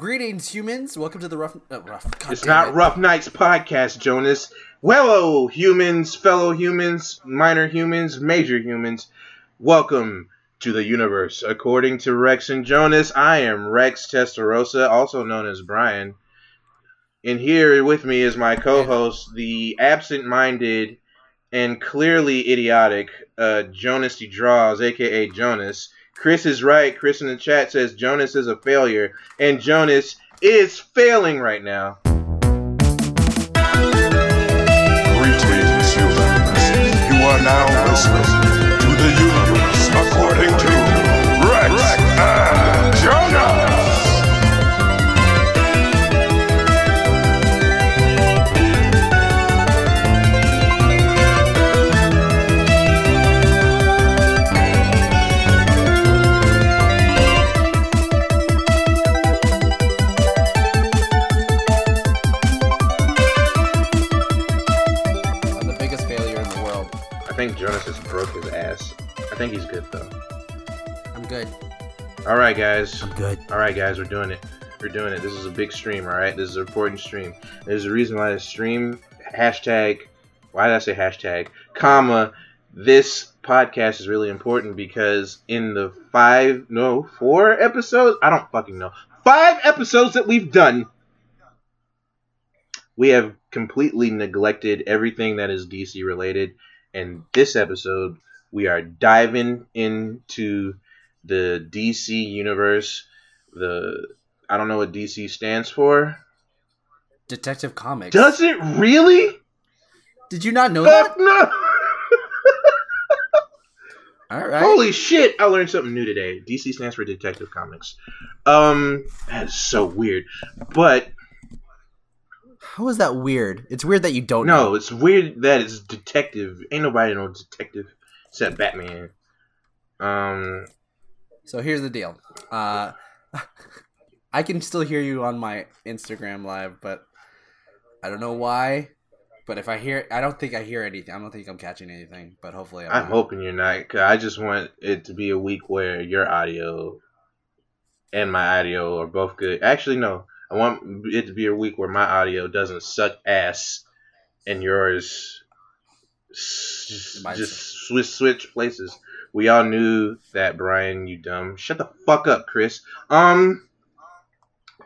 Greetings, humans. Welcome to the rough. Uh, rough God It's not it. Rough Nights podcast, Jonas. Hello, humans, fellow humans, minor humans, major humans. Welcome to the universe. According to Rex and Jonas, I am Rex Testarossa, also known as Brian. And here with me is my co-host, the absent-minded and clearly idiotic uh, Jonasty Drawz, aka Jonas. Chris is right. Chris in the chat says Jonas is a failure, and Jonas is failing right now. Greetings, humans. You are now listening to the universe think he's good though. I'm good. All right, guys. I'm good. All right, guys. We're doing it. We're doing it. This is a big stream. All right. This is an important stream. There's a reason why this stream hashtag. Why did I say hashtag? Comma. This podcast is really important because in the five, no, four episodes. I don't fucking know. Five episodes that we've done. We have completely neglected everything that is DC related. And this episode, we are diving into the DC universe. The I don't know what DC stands for. Detective Comics. Does it really? Did you not know that? No! All right. Holy shit! I learned something new today. DC stands for Detective Comics. Um, that is so weird. But How is that weird? It's weird that you don't know. no, it's weird that it's detective. Ain't nobody know detective except Batman. Um, So here's the deal. Uh, I can still hear you on my Instagram live, but I don't know why. But if I hear, I don't think I hear anything. I don't think I'm catching anything. But hopefully, I'm, I'm hoping you're not. Cause I just want it to be a week where your audio and my audio are both good. Actually, no. I want it to be a week where my audio doesn't suck ass and yours just switch switch places. We all knew that, Brian. You dumb. Shut the fuck up, Chris. Um,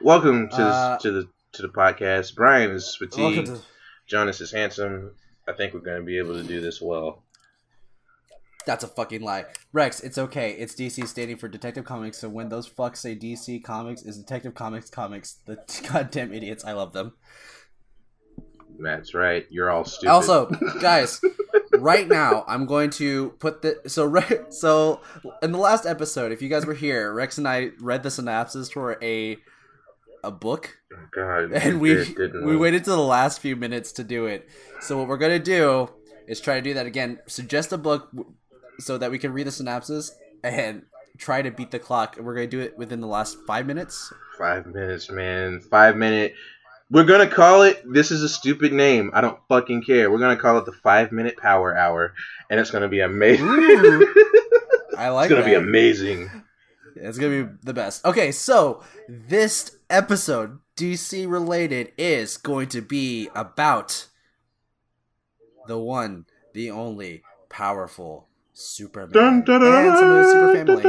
welcome to Uh, to the to the podcast. Brian is fatigued. to- Jonas is handsome. I think we're going to be able to do this well. That's a fucking lie, Rex. It's okay. It's DC standing for Detective Comics. So when those fucks say DC Comics is Detective Comics Comics, the goddamn idiots. I love them. That's right. You're all stupid. Also, guys, right now I'm going to put the so right so in the last episode, if you guys were here, Rex and I read the synopsis for a a book, oh, God, and we did, didn't we waited to the last few minutes to do it. So what we're gonna do is try to do that again. Suggest a book so that we can read the synopsis and try to beat the clock. We're gonna do it within the last five minutes. Five minutes, man. Five minute. We're gonna call it. This is a stupid name. I don't fucking care. We're gonna call it the five minute power hour, and it's gonna be amazing. I like. It. It's gonna be amazing. It's gonna be the best. Okay, so this episode, DC related, is going to be about the one, the only, powerful Superman Dun, dun, dun, and some of his super family.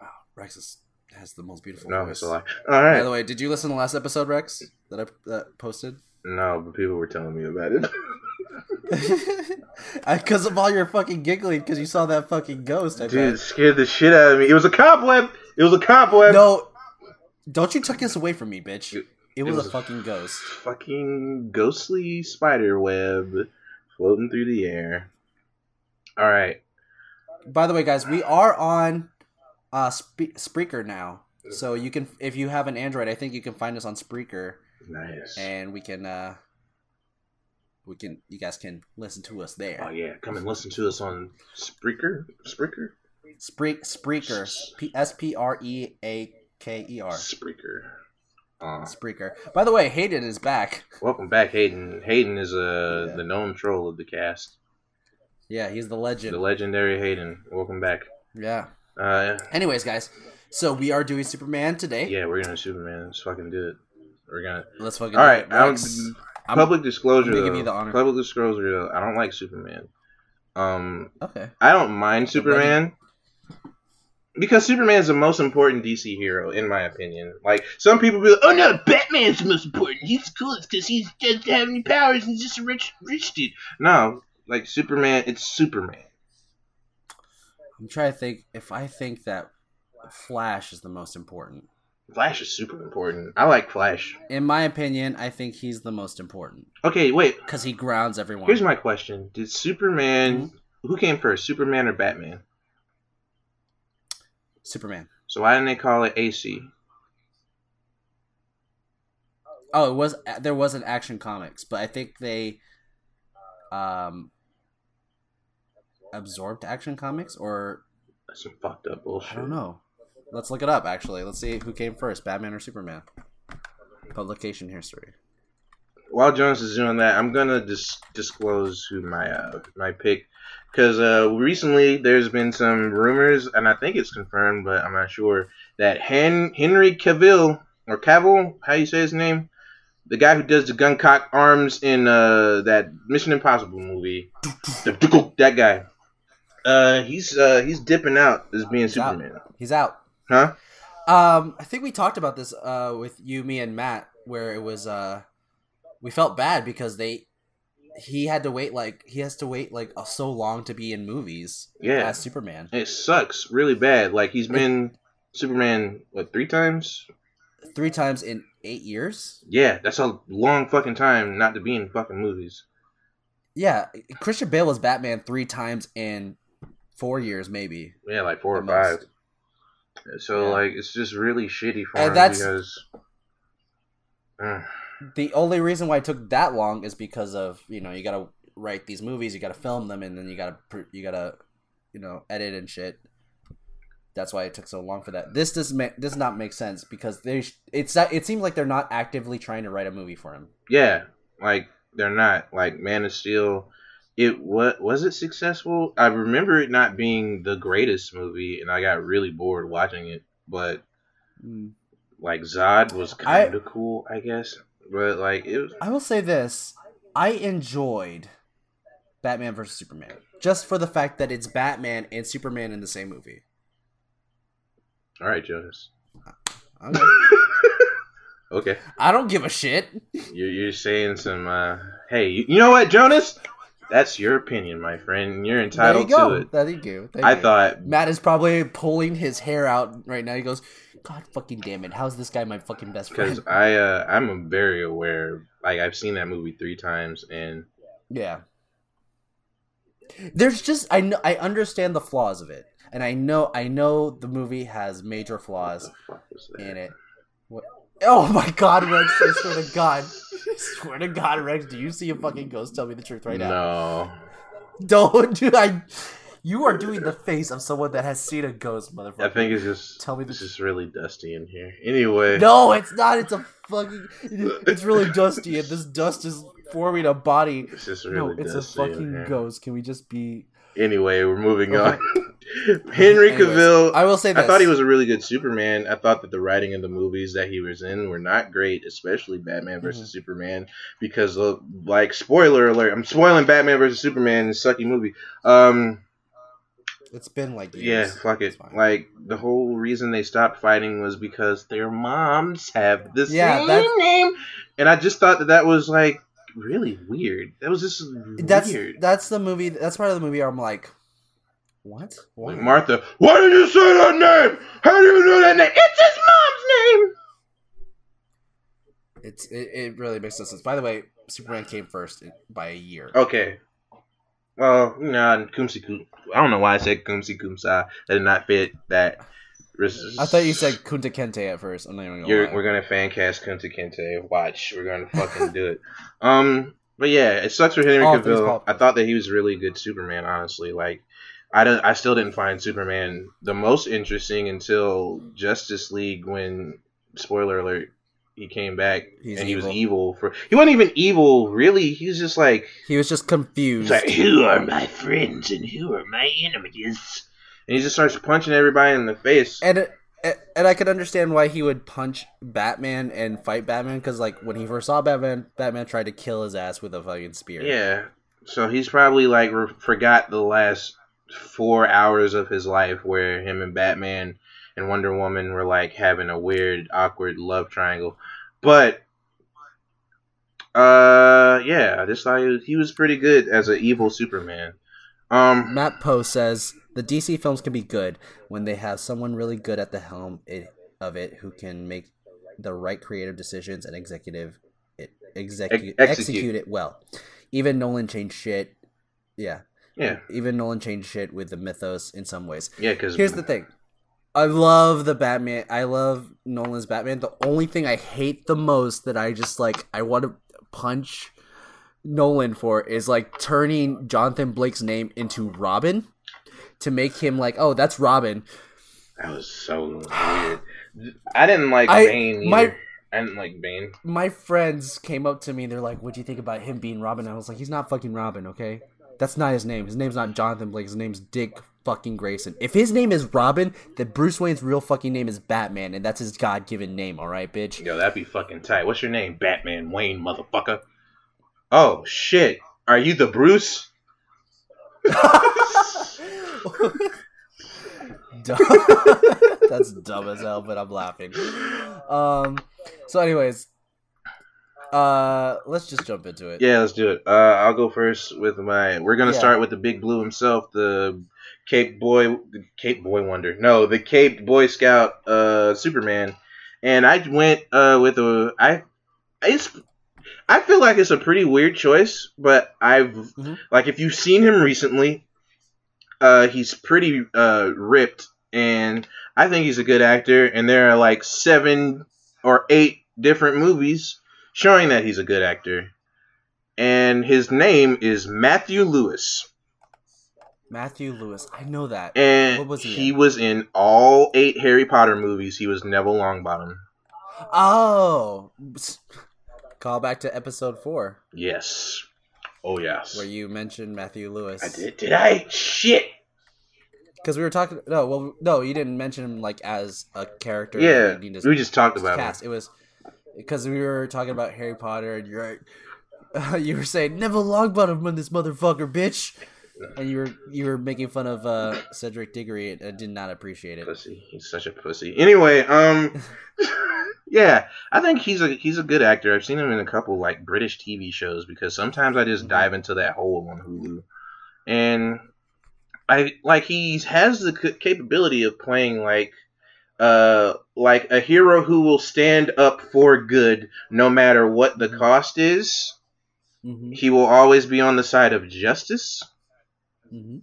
Wow, Rex is, has the most beautiful No, voice. it's a lie. All By the way, did you listen to the last episode, Rex, that I that posted? No, but people were telling me about it. Because of all your fucking giggling, because you saw that fucking ghost. I Dude, scared the shit out of me. It was a cobweb. It was a cobweb. No, don't you tuck this away from me, bitch. It- It was, was a a- fucking ghost. Fucking ghostly spider web floating through the air. All right. By the way, guys, we are on uh Spe- Spreaker now, so you can if you have an Android, I think you can find us on Spreaker, Nice. and we can uh we can you guys can listen to us there. Oh yeah, come and listen to us on Spreaker. Spreaker. Spree- Spreaker, P- S P R E A K E R, Spreaker. Uh, Spreaker. By the way, Hayden is back. welcome back, Hayden. Hayden is uh, Yeah. the known troll of the cast. Yeah, he's the legend. The legendary Hayden. Welcome back. Yeah. Uh, Anyways, guys, So we are doing Superman today. Yeah, we're gonna do Superman. Let's fucking do it. We're gonna. Let's fucking. All do it. I don't, Rex, I'm- public disclosure. I'm though, give you the honor. Public disclosure. Though, I don't like Superman. Um, Okay. I don't mind Superman because Superman is the most important DC hero, in my opinion. Like some people be like, "Oh no, Batman's the most important. He's coolest because he's doesn't have any powers. and He's just a rich, rich dude." No, like Superman, it's Superman. I'm trying to think if I think that Flash is the most important. Flash is super important. I like Flash. In my opinion, I think he's the most important Okay, wait. because he grounds everyone. Here's my question: Did Superman? Who came first, Superman or Batman? Superman. So why didn't they call it AC? Oh, it was there was an Action Comics, but I think they um absorbed Action Comics or That's some fucked up bullshit. I don't know. Let's look it up. Actually, let's see who came first, Batman or Superman. Publication history. While Jonas is doing that, I'm gonna dis- disclose who my uh, my pick, because uh, recently there's been some rumors, and I think it's confirmed, but I'm not sure that Hen- Henry Cavill or Cavill, how you say his name, the guy who does the gun cock arms in uh, that Mission Impossible movie, that guy, uh, he's uh, he's dipping out as being He's out. Superman, He's out. huh? Um, I think we talked about this uh with you, me, and Matt, where it was uh we felt bad because they he had to wait like he has to wait like uh, so long to be in movies Yeah. as Superman. It sucks really bad. Like he's been Superman what three times? Three times in eight years. Yeah, that's a long fucking time not to be in fucking movies. Yeah, Christian Bale was Batman three times in four years, maybe. Yeah, like four or five. most. So Yeah. like it's just really shitty for And him that's- because. Uh, The only reason why it took that long is because of you know you gotta write these movies, you gotta film them, and then you gotta you gotta you know edit and shit. That's why it took so long for that. This does ma- does not make sense because they sh- it's it seems like they're not actively trying to write a movie for him. yeah, like they're not like Man of Steel. It what was it successful? I remember it not being the greatest movie, and I got really bored watching it. But like Zod was kind of cool, I guess. But like it was I will say this: I enjoyed Batman versus Superman just for the fact that it's Batman and Superman in the same movie. all right, Jonas. Okay. Okay. I don't give a shit. You're, you're saying some, uh, hey, you, you know what, Jonas? That's your opinion, my friend. You're There you entitled to it. There you go. Thank I you. thought, Matt is probably pulling his hair out right now. He goes, "God fucking damn it! How's this guy my fucking best friend?" because friend?" I, uh, I'm very aware. Like, I've seen that movie three times, and Yeah. There's just I know I understand the flaws of it, and I know I know the movie has major flaws the fuck was that? in it. What? Oh my God, Rex! I swear to God, I swear to God, Rex, do you see a fucking ghost? Tell me the truth right now. No. Don't do I. You are doing the face of someone that has seen a ghost, motherfucker. I think it's just, Tell me this is really dusty in here. Anyway. No, it's not. It's a fucking. It's really dusty, and this dust is forming a body. It's just really No, really it's a dusty in fucking here. ghost. Can we just be? Anyway, we're moving Okay. on. Henry Cavill. I will say this. I thought he was a really good Superman. I thought that the writing of the movies that he was in were not great, especially Batman versus Mm-hmm. Superman, because of, like spoiler alert, I'm spoiling Batman versus Superman, this sucky movie. Um, It's been like yeah, fuck it. Like the whole reason they stopped fighting was because their moms have the Yeah, same that's- name, and I just thought that that was like really weird. That was just That's weird. that's the movie. That's part of the movie. I'm like, what? Why? Martha, why did you say that name? How do you know that name? It's his mom's name. It's it, it really makes no sense. By the way, Superman came first by a year. Okay. Well, you know, Kumsi Kum. I don't know why I said Kumsi Kumsa. That did not fit that. I thought you said Kunta Kinte at first. I'm not even gonna we're gonna fan cast Kunta Kinte. Watch, we're gonna fucking do it. Um, but yeah, it sucks for Henry All Cavill. I thought that he was really good Superman. Honestly, like, I don't, I still didn't find Superman the most interesting until Justice League when, spoiler alert, he came back He's and he was evil. evil for. He wasn't even evil, really. He was just like. He was just confused. Like, who are my friends and who are my enemies? And he just starts punching everybody in the face. and And I could understand why he would punch Batman and fight Batman because, like, when he first saw Batman, Batman tried to kill his ass with a fucking spear. Yeah. So he's probably like re- forgot the last four hours of his life where him and Batman and Wonder Woman were like having a weird, awkward love triangle. But uh, yeah, this like he was, he was pretty good as an evil Superman. Um, Matt Post says the DC films can be good when they have someone really good at the helm it, of it who can make the right creative decisions and executive it, execute, Ex- execute. execute it well. Even Nolan changed shit. Yeah, yeah, even Nolan changed shit with the mythos in some ways. yeah, because Here's the thing. I love the Batman. I love Nolan's Batman. The only thing I hate the most that I just like I want to punch Nolan for is like turning Jonathan Blake's name into Robin to make him like, oh, that's Robin. that was so weird. I didn't like I- Bane. Either. my- I didn't like Bane. My friends came up to me. and They're like, "What do you think about him being Robin?" I was like, "He's not fucking Robin, okay? That's not his name. His name's not Jonathan Blake. His name's Dick fucking Grayson. If his name is Robin, then Bruce Wayne's real fucking name is Batman, and that's his god given name. All right, bitch." Yo, that'd be fucking tight. What's your name? Batman Wayne, motherfucker. Oh shit. Are you the Bruce? That's dumb as hell, but I'm laughing. Um. So, anyways, uh, let's just jump into it. Yeah, let's do it. Uh, I'll go first with my. We're gonna Yeah. start with the Big Blue himself, the Cape Boy, the Cape Boy Wonder. No, the Cape Boy Scout, uh, Superman. And I went uh with a I, it's. I feel like it's a pretty weird choice, but I've Mhm. like if you've seen him recently, uh, he's pretty uh ripped, and I think he's a good actor. And there are like seven or eight different movies showing that he's a good actor. And his name is Matthew Lewis. Matthew Lewis. I know that. And What was he he was in all eight Harry Potter movies. He was Neville Longbottom. Oh, call back to episode four Yes. Oh yes. where you mentioned Matthew Lewis. I did. Did I? Shit. because we were talking. No, well, no, you didn't mention him like as a character. Yeah. that you need to We just talked about him. cast. It was because we were talking about Harry Potter, and you're you were saying Neville Longbottom on this motherfucker, bitch, and you were you were making fun of uh, Cedric Diggory, and I did not appreciate it. Pussy. He's such a pussy. Anyway, um, yeah, I think he's a he's a good actor. I've seen him in a couple like British TV shows because sometimes I just Mhm. dive into that hole on Hulu, and I like he has the c- capability of playing like uh like a hero who will stand up for good no matter what the cost is. hmm He will always be on the side of justice. hmm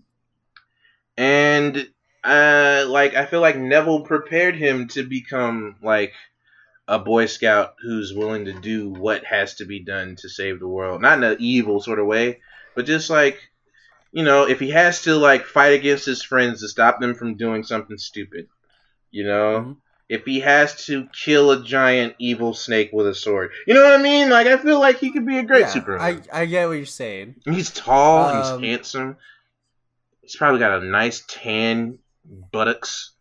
and uh like I feel like Neville prepared him to become like a boy scout who's willing to do what has to be done to save the world not in an evil sort of way but just like you know if he has to like fight against his friends to stop them from doing something stupid you know Mhm. if he has to kill a giant evil snake with a sword you know what i mean like i feel like he could be a great Yeah, superman I I get what you're saying. He's tall. Um, he's handsome. He's probably got a nice tan buttocks.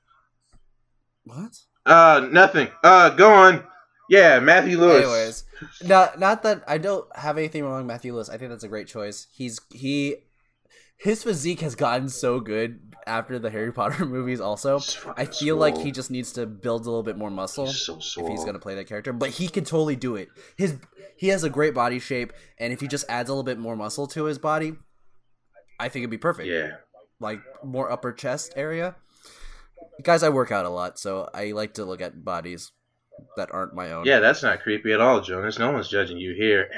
What? Uh, nothing. Uh, go on. Yeah, Matthew Lewis. Anyways, not not that I don't have anything wrong with Matthew Lewis. I think that's a great choice. He's he his physique has gotten so good after the Harry Potter movies. Also, I feel like he just needs to build a little bit more muscle He's so if he's gonna play that character. But he can totally do it. His he has a great body shape, and if he just adds a little bit more muscle to his body, I think it'd be perfect. Yeah. like more upper chest area. Guys, I work out a lot, so I like to look at bodies that aren't my own. Yeah, that's not creepy at all, Jonas. No one's judging you here.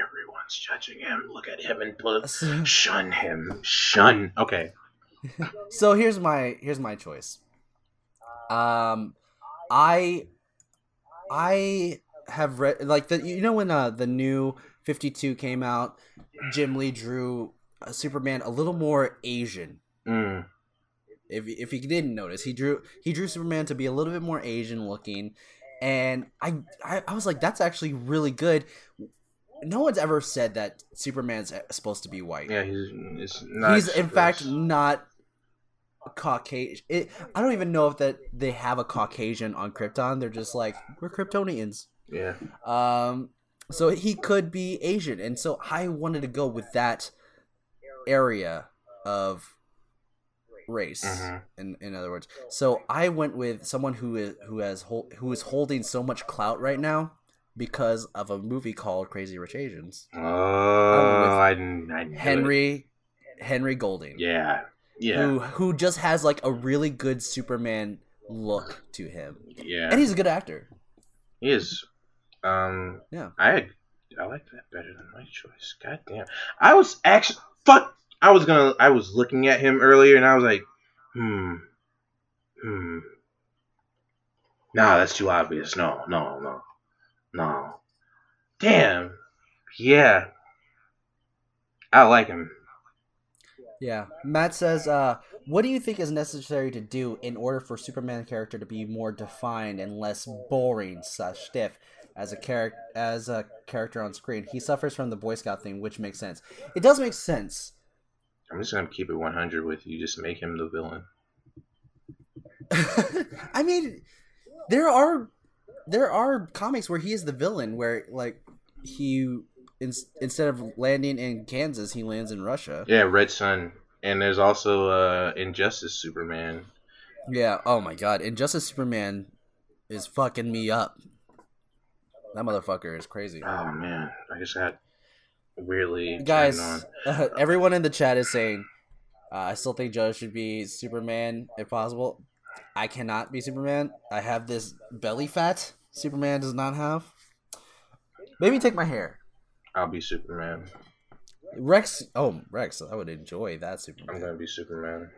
Everyone's judging him. Look at him and put, shun him. Shun. Okay. so here's my here's my choice. Um, I I have read like the you know when uh the new Fifty Two came out, Jim Lee drew uh, Superman a little more Asian. Mm. If if you didn't notice, he drew he drew Superman to be a little bit more Asian looking, and I I, I was like, that's actually really good. No one's ever said that Superman's supposed to be white. Yeah, he's not. He's in fact not Caucasian. It, I don't even know if that they have a Caucasian on Krypton. They're just like we're Kryptonians. Yeah. Um, so he could be Asian, and so I wanted to go with that area of race. Mhm. In in other words, so I went with someone who is who has who is holding so much clout right now because of a movie called Crazy Rich Asians. Oh, I. I knew it. Henry Henry Golding. Yeah. Yeah. Who who just has like a really good Superman look to him, Yeah. and he's a good actor. He is. Um. Yeah. I I like that better than my choice. God damn. I was actually fuck. I was gonna. I was looking at him earlier, and I was like, hmm, hmm. Nah, that's too obvious. No, no, no, no. Damn. Yeah. I like him. Yeah. Matt says, uh, what do you think is necessary to do in order for Superman character to be more defined and less boring slash stiff as a character as a character on screen? He suffers from the Boy Scout thing, which makes sense. It does make sense. I'm just gonna keep it 100 with you. Just make him the villain. I mean, there are there are comics where he is the villain, where like he in, instead of landing in Kansas, he lands in Russia. Yeah, Red Son. And there's also uh, Injustice Superman. Yeah. Oh my God, Injustice Superman is fucking me up. That motherfucker is crazy. Oh man, I just got weirdly Guys, uh, everyone in the chat is saying, uh, I still think Joe should be Superman if possible. I cannot be Superman. I have this belly fat. Superman does not have. Maybe take my hair. I'll be Superman. Rex. Oh, Rex. I would enjoy that Superman. I'm gonna be Superman.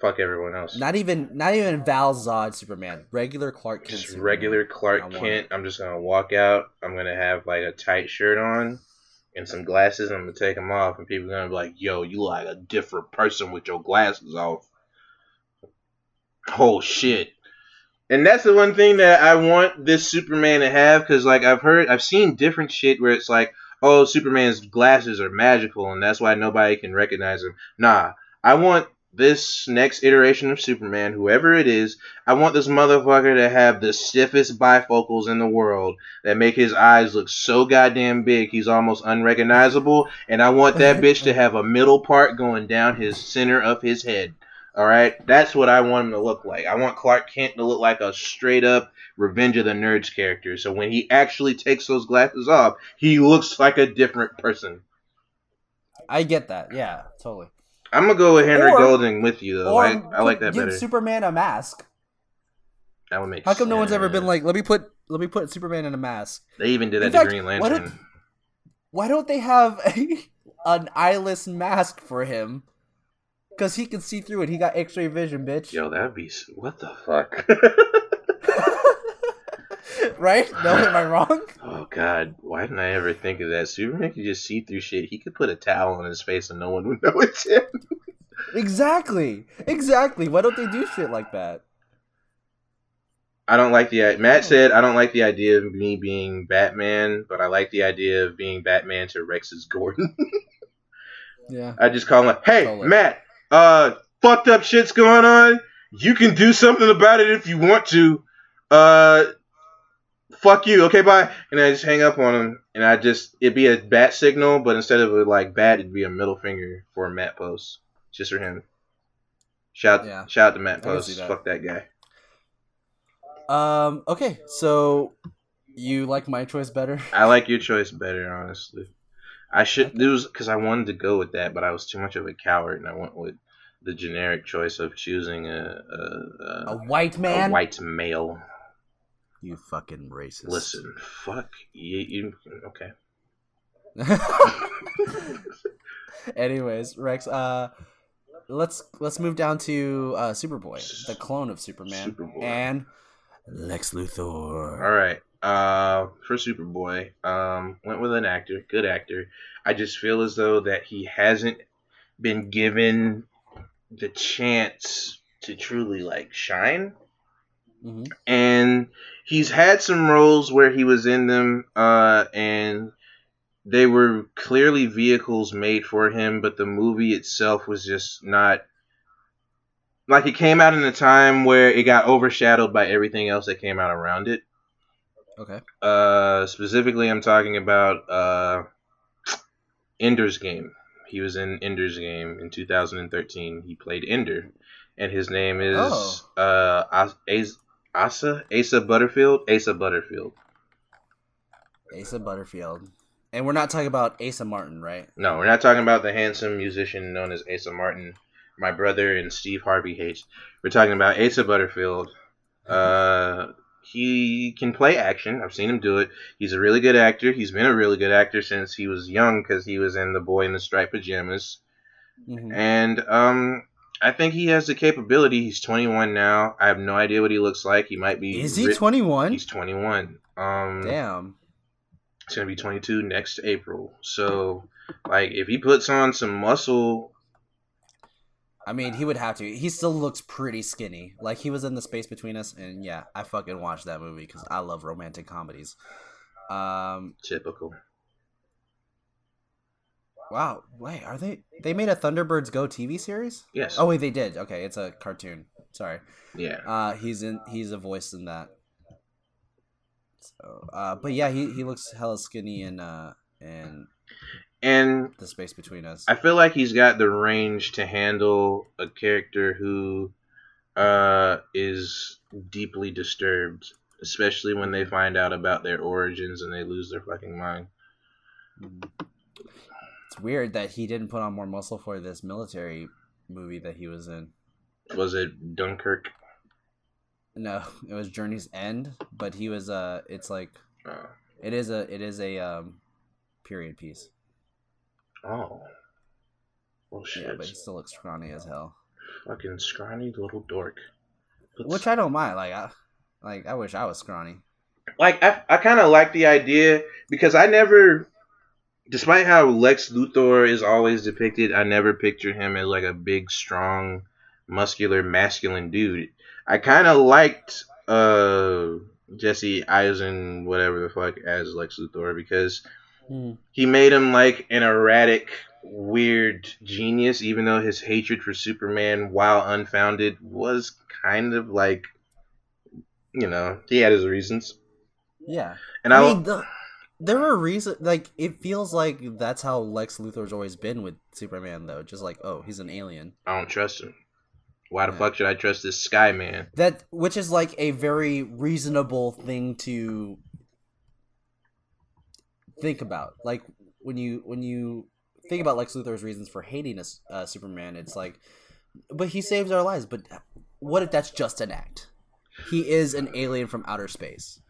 Fuck everyone else. Not even, not even Val Zod Superman. Regular Clark Kent. just Superman. regular Clark Kent. I'm just gonna walk out. I'm gonna have like a tight shirt on and some glasses. I'm gonna take them off, and people are gonna be like, "Yo, you like a different person with your glasses off." Oh shit! And that's the one thing that I want this Superman to have, because like I've heard, I've seen different shit where it's like, "Oh, Superman's glasses are magical, and that's why nobody can recognize him." Nah, I want this next iteration of Superman, whoever it is, I want this motherfucker to have the stiffest bifocals in the world that make his eyes look so goddamn big he's almost unrecognizable. And I want that bitch to have a middle part going down his center of his head. Alright? That's what I want him to look like. I want Clark Kent to look like a straight up Revenge of the Nerds character. So when he actually takes those glasses off, he looks like a different person. I get that. Yeah, totally. I'm gonna go with Henry Or- Golding with you though. I, I like that give better. Superman a mask. that would make How come no one's ever been like, let me put let me put Superman in a mask? They even did that In to fact, Green why Lantern. don't- Why don't they have a, an eyeless mask for him? Because he can see through it. He got X-ray vision, bitch. Yo, that'd be what the fuck. right? No, am I wrong? oh god, why didn't I ever think of that? Superman could just see through shit. He could put a towel on his face and no one would know it's him. Exactly. Exactly. Why don't they do shit like that? I don't like the Matt oh. said I don't like the idea of me being Batman, but I like the idea of being Batman to Rex's Gordon. Yeah. I just call him like, "Hey. Matt, uh, fucked up shit's going on. You can do something about it if you want to. Uh, fuck you. Okay, bye." And I just hang up on him, and I just it'd be a bat signal, but instead of a like bat, it'd be a middle finger for a Matt post, just for him. Shout, Yeah. shout out to Matt I can see Post. that. Fuck that guy. Um. Okay. So, you like my choice better? I like your choice better, honestly. I should lose because I wanted to go with that, but I was too much of a coward, and I went with the generic choice of choosing a a, a, A white a man. white male. You fucking racist. Listen, fuck you. you okay. Anyways, Rex. Uh, let's let's move down to uh, Superboy, the clone of Superman, Superboy. and Lex Luthor. All right. Uh, for Superboy, um, went with an actor, good actor. I just feel as though that he hasn't been given the chance to truly like shine. hmm and he's had some roles where he was in them uh and they were clearly vehicles made for him but the movie itself was just not like it came out in a time where it got overshadowed by everything else that came out around it. Okay. Uh, specifically, I'm talking about uh, Ender's Game. He was in Ender's Game in 2013. He played Ender, and his name is Oh. uh, As- As- Asa Asa Butterfield. Asa Butterfield. Asa Butterfield. And we're not talking about Asa Martin, right? No, we're not talking about the handsome musician known as Asa Martin, my brother and Steve Harvey hates. We're talking about Asa Butterfield. Uh, he can play action. I've seen him do it. He's a really good actor. He's been a really good actor since he was young because he was in The Boy in the Striped Pajamas. Mhm. And um, I think he has the capability. He's 21 now. I have no idea what he looks like. He might be. Is he ri- 21? He's 21. Um, Damn. He's gonna be 22 next April. So, like, if he puts on some muscle, I mean, he would have to. He still looks pretty skinny. Like he was in the space between us, and yeah, I fucking watched that movie because I love romantic comedies. Um, typical. wow. Wait, are they? They made a Thunderbirds Go TV series? Yes. Oh wait, they did. Okay, it's a cartoon. Sorry. yeah. Uh, he's in. He's a voice in that. So, uh, but yeah, he he looks hella skinny and uh and And the space between us. I feel like he's got the range to handle a character who uh, is deeply disturbed, especially when they find out about their origins and they lose their fucking mind. It's weird that he didn't put on more muscle for this military movie that he was in. Was it Dunkirk? No, it was Journey's End, but he was uh it's like Uh, it is a it is a um period piece. Oh. Well, shit. Yeah, but he still looks scrawny as hell. Fucking scrawny little dork. Puts- Which I don't mind. Like I like I wish I was scrawny. like I, I kind of like the idea because I never, despite how Lex Luthor is always depicted, I never pictured him as like a big, strong, muscular, masculine dude. I kind of liked uh Jesse Eisen, whatever the fuck, as Lex Luthor because Hmm. he made him like an erratic, weird genius, even though his hatred for Superman, while unfounded, was kind of like, you know, he had his reasons. Yeah. And I I, mean, the, there are reasons. Like, it feels like that's how Lex Luthor's always been with Superman, though. Just like, oh, he's an alien. I don't trust him. Why the Yeah. fuck should I trust this Sky Man? That, which is like a very reasonable thing to think about. Like when you when you think about Lex Luthor's reasons for hating a, uh, Superman, it's like, but he saves our lives. But what if that's just an act? He is an alien from outer space.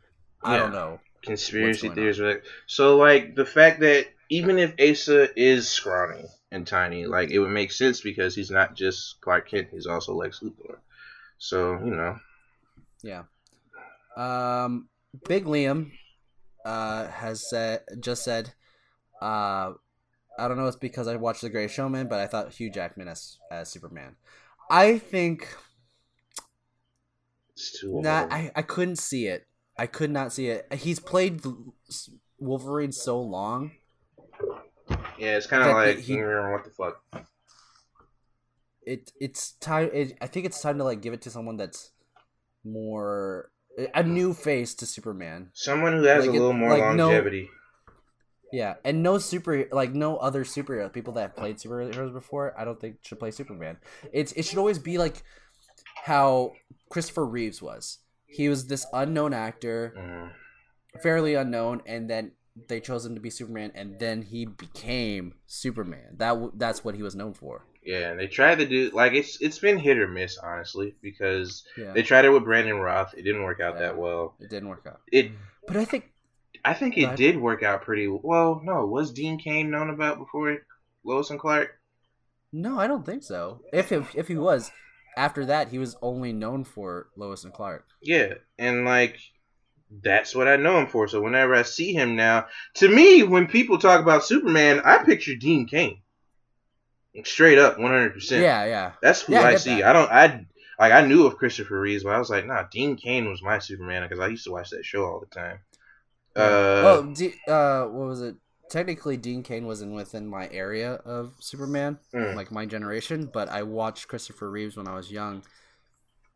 I don't know. Conspiracy theories. Like, so, like, the fact that even if Asa is scrawny and tiny, like, it would make sense because he's not just Clark Kent, he's also Lex Luthor. So, you know. Yeah. Um, Big Liam uh, has said just said, uh, I don't know. It's because I watched The Great Showman, but I thought Hugh Jackman as as Superman. I think nah. I I couldn't see it. I could not see it. He's played Wolverine so long. Yeah, it's kind of like, he- mm, what the fuck? It it's time. It, I think it's time to like give it to someone that's more a new face to Superman. Someone who has Like a it- little more like, no- longevity. Yeah, and no super like no other superhero people that have played superheroes before. I don't think should play Superman. It's it should always be like how Christopher Reeves was. He was this unknown actor, Mm. fairly unknown, and then they chose him to be Superman, and then he became Superman. That that's what he was known for. Yeah, and they tried to do like it's it's been hit or miss honestly because Yeah, they tried it with Brandon Routh. It didn't work out Yeah. that well. it didn't work out. It But I think I think it did work out pretty well. No, was Dean Cain known about before Lois and Clark? no, I don't think so. If if, if he was, after that he was only known for Lois and Clark. Yeah, and like that's what I know him for. So whenever I see him now, to me, when people talk about Superman, I picture Dean Cain. Straight up, one hundred percent. Yeah, yeah. that's who Yeah, I I, see. that. I don't. I like I knew of Christopher Reeves, but I was like, nah, Dean Cain was my Superman because I used to watch that show all the time. Uh, well, D, uh, what was it? technically Dean Cain wasn't within my area of Superman, Mm. like my generation, but I watched Christopher Reeves when I was young.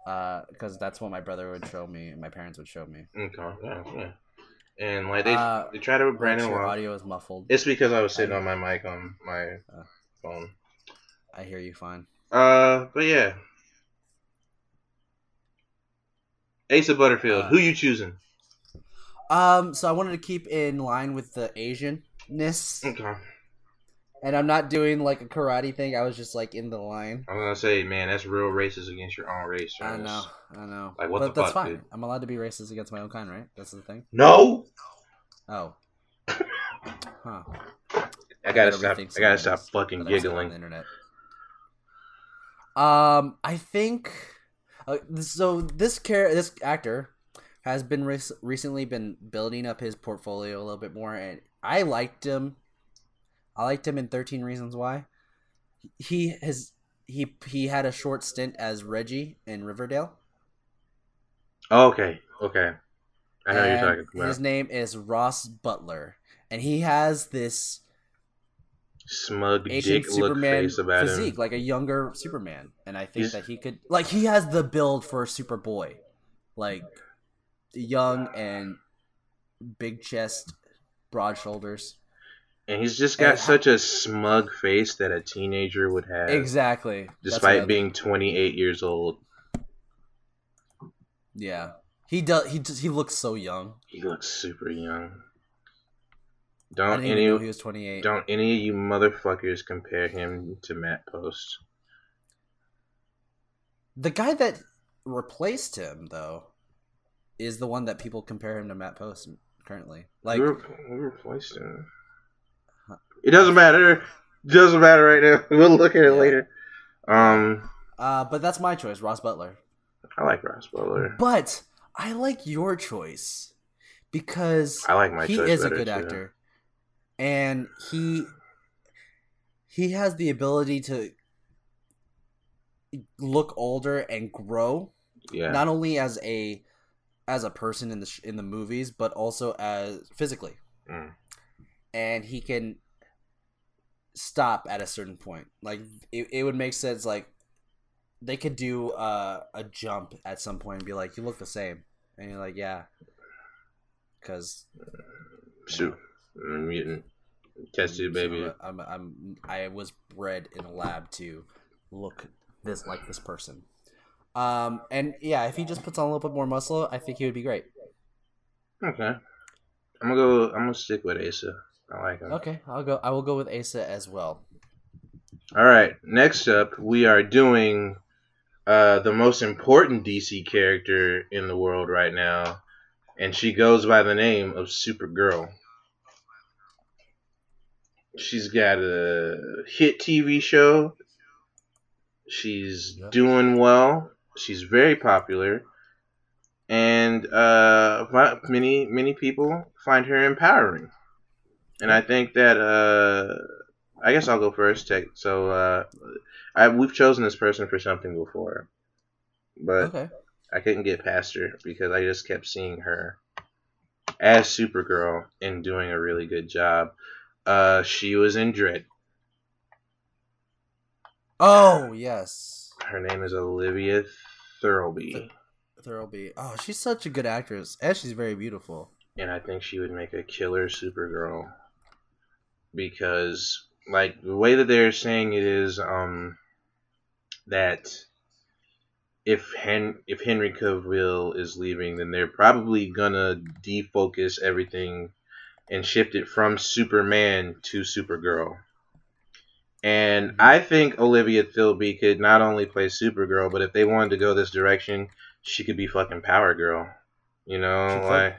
Because that's what my brother would show me and my parents would show me. Okay, yeah, yeah. And like they Uh, they tried to Brandon audio is muffled. It's because I was sitting I- on my mic on my Uh. phone. I hear you fine. Uh, but yeah. Asa Butterfield, Uh, who you choosing? Um, so I wanted to keep in line with the Asianness, Okay. and I'm not doing like a karate thing. I was just like in the line. I'm gonna say, man, that's real racist against your own race. I know, I know. Like, what but the that's fuck, fine. dude? I'm allowed to be racist against my own kind, right? That's the thing. No, Oh. Huh. I gotta stop. I gotta stop fucking giggling. the internet. Um, I think. Uh, so this char- this actor has been rec- recently been building up his portfolio a little bit more, and I liked him. I liked him in Thirteen Reasons Why. He has he he had a short stint as Reggie in Riverdale. Okay, okay. I know you're talking about. His name is Ross Butler, and he has this Smug Asian dick look Superman face about physique, him. like a younger Superman, and I think He's- that he could, like, he has the build for a Superboy, like young and big chest, broad shoulders. And he's just got and- such a smug face that a teenager would have, Exactly. Despite being 28 years old. yeah, he does. He just, he looks so young. He looks super young. Don't any he was twenty eight. don't any of you motherfuckers compare him to Matt Post. The guy that replaced him, though, is the one that people compare him to Matt Post currently. Like, we, re- we replaced him. It doesn't matter. It doesn't matter right now. We'll look at it Yeah. later. Um, uh, but that's my choice, Ross Butler. I like Ross Butler. But I like your choice because I like my he is a good too. actor, and he he has the ability to look older and grow, Yeah. not only as a as a person in the sh- in the movies, but also as physically, Mm. and he can stop at a certain point. Like it, it would make sense. Like they could do uh, a jump at some point and be like, "You look the same," and you're like, "Yeah," because Shoot. Mm, Mutant. Test tube baby. I'm, I'm I was bred in a lab to look this like this person. Um, and yeah, if he just puts on a little bit more muscle, I think he would be great. Okay. I'm gonna go. I'm gonna stick with Asa. I like him. Okay, I'll go. I will go with Asa as well. All right. Next up, we are doing uh, the most important DC character in the world right now, and she goes by the name of Supergirl. She's got a hit TV show. She's Yep. doing well. She's very popular, and uh, many many people find her empowering. And I think that uh, I guess I'll go first. Take so uh, I we've chosen this person for something before, but Okay. I couldn't get past her because I just kept seeing her as Supergirl and doing a really good job. Uh, she was in Dread. Oh yes, Her name is Olivia Thirlby, Thirlby. Oh, she's such a good actress, and she's very beautiful. and I think she would make a killer Supergirl because, like, the way that they're saying it is, um, that if Hen- if Henry Cavill is leaving, then they're probably gonna defocus everything and shift it from Superman to Supergirl. And mm-hmm. I think Olivia Thirlby could not only play Supergirl, but if they wanted to go this direction, she could be fucking Power Girl. You know, like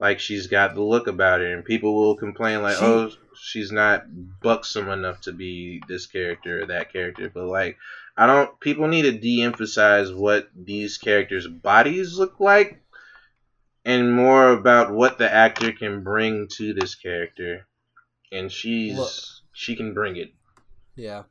like she's got the look about her, and people will complain like, She- "Oh, she's not buxom enough to be this character or that character." But like, I don't. People need to de-emphasize what these characters' bodies look like, and more about what the actor can bring to this character. And she's Look. she can bring it. Yeah.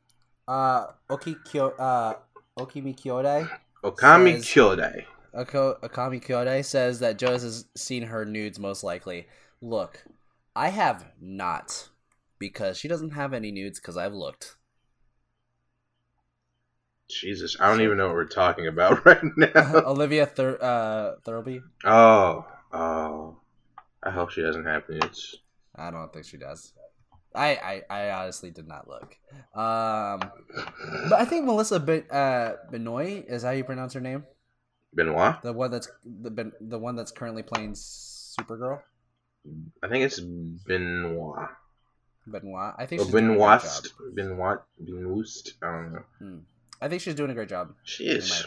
Uh, Oki Kyo, uh, Okimi Kyodai, Okami Says- Kyodai. Oko, Okami Kyodai says that Jonas has seen her nudes most likely. Look, I have not. because she doesn't have any nudes because I've looked. Jesus, I don't even know what we're talking about right now. Olivia Thir- uh, Thirlby. oh, oh. I hope she doesn't have nudes. I don't think she does. I, I, I honestly did not look. Um, but I think Melissa ben, uh, Benoit is how you pronounce her name. Benoit? The one that's the ben, the one that's currently playing Supergirl. I think it's Benoit. Benoit. I think Oh, she's doing a great Benoit. Benoist. I don't know. I think she's doing a great job. She is.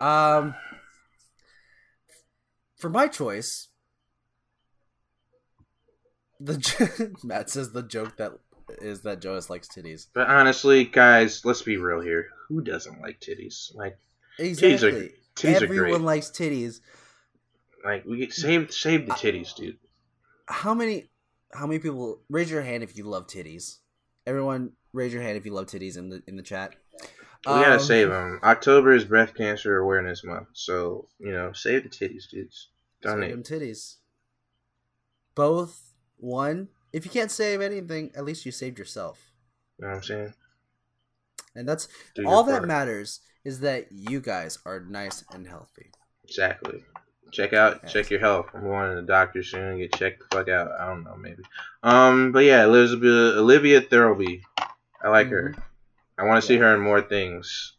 Um, for my choice, the Matt says the joke that is that Jonas likes titties. But honestly, guys, let's be real here. Who doesn't like titties? Like, Exactly. titties are Everyone great. likes titties. like we get save save the titties, dude. How many? How many people? Raise your hand if you love titties. Everyone, raise your hand if you love titties in the in the chat. We gotta Um, save them. October is Breast Cancer Awareness Month, so you know, save the titties, dudes. Save Donate. them titties. Both one. If you can't save anything, at least you saved yourself. You know what I'm saying? And that's Do all that part. matters is that you guys are nice and healthy. Exactly. Check out, Yes. check your health. I'm going to the doctor soon. Get checked the fuck out. I don't know, maybe. Um, but yeah, Elizabeth Olivia Thirlby. I like her. I want to see. Her in more things.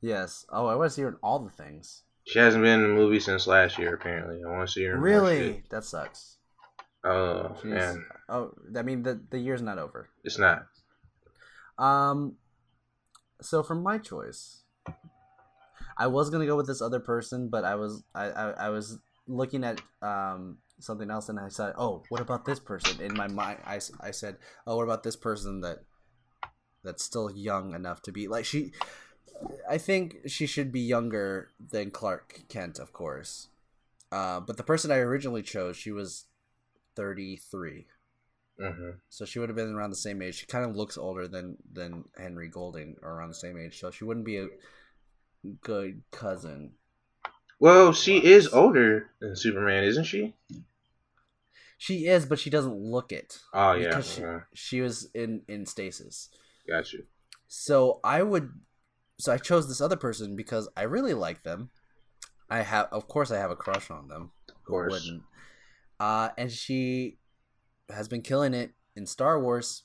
Yes. Oh, I want to see her in all the things. She hasn't been in a movie since last year, apparently. I want to see her. In more Really? That sucks. Oh Jeez. man, Oh, I mean the the year's not over. it's not. Um, so for my choice, I was gonna go with this other person, but I was I I, I was looking at um something else, and I said, oh, what about this person? In my mind, I I said, oh, what about this person that that's still young enough to be like she. I think she should be younger than Clark Kent, of course. Uh, but the person I originally chose, she was 33. hmm So she would have been around the same age. She kind of looks older than than Henry Golding, or around the same age. So she wouldn't be a good cousin. Well, she is older than Superman, isn't she? She is, but she doesn't look it. Oh yeah, she, uh, she was in in stasis. Got you. So I would. So I chose this other person because I really like them. I have, of course, I have a crush on them. Of course. Wouldn't. Uh, and she has been killing it in Star Wars.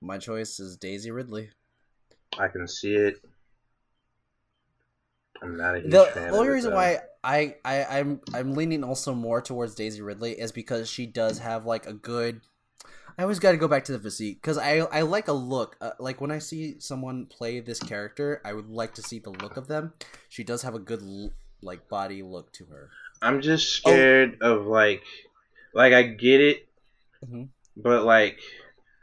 My choice is Daisy Ridley. I can see it. I'm not a huge the fan only of reason though. why I, I I'm I'm leaning also more towards Daisy Ridley is because she does have like a good. I always got to go back to the physique because I I like a look uh, like when I see someone play this character I would like to see the look of them. She does have a good like body look to her. I'm just Oh. scared of like, like I get it, Mhm. but like,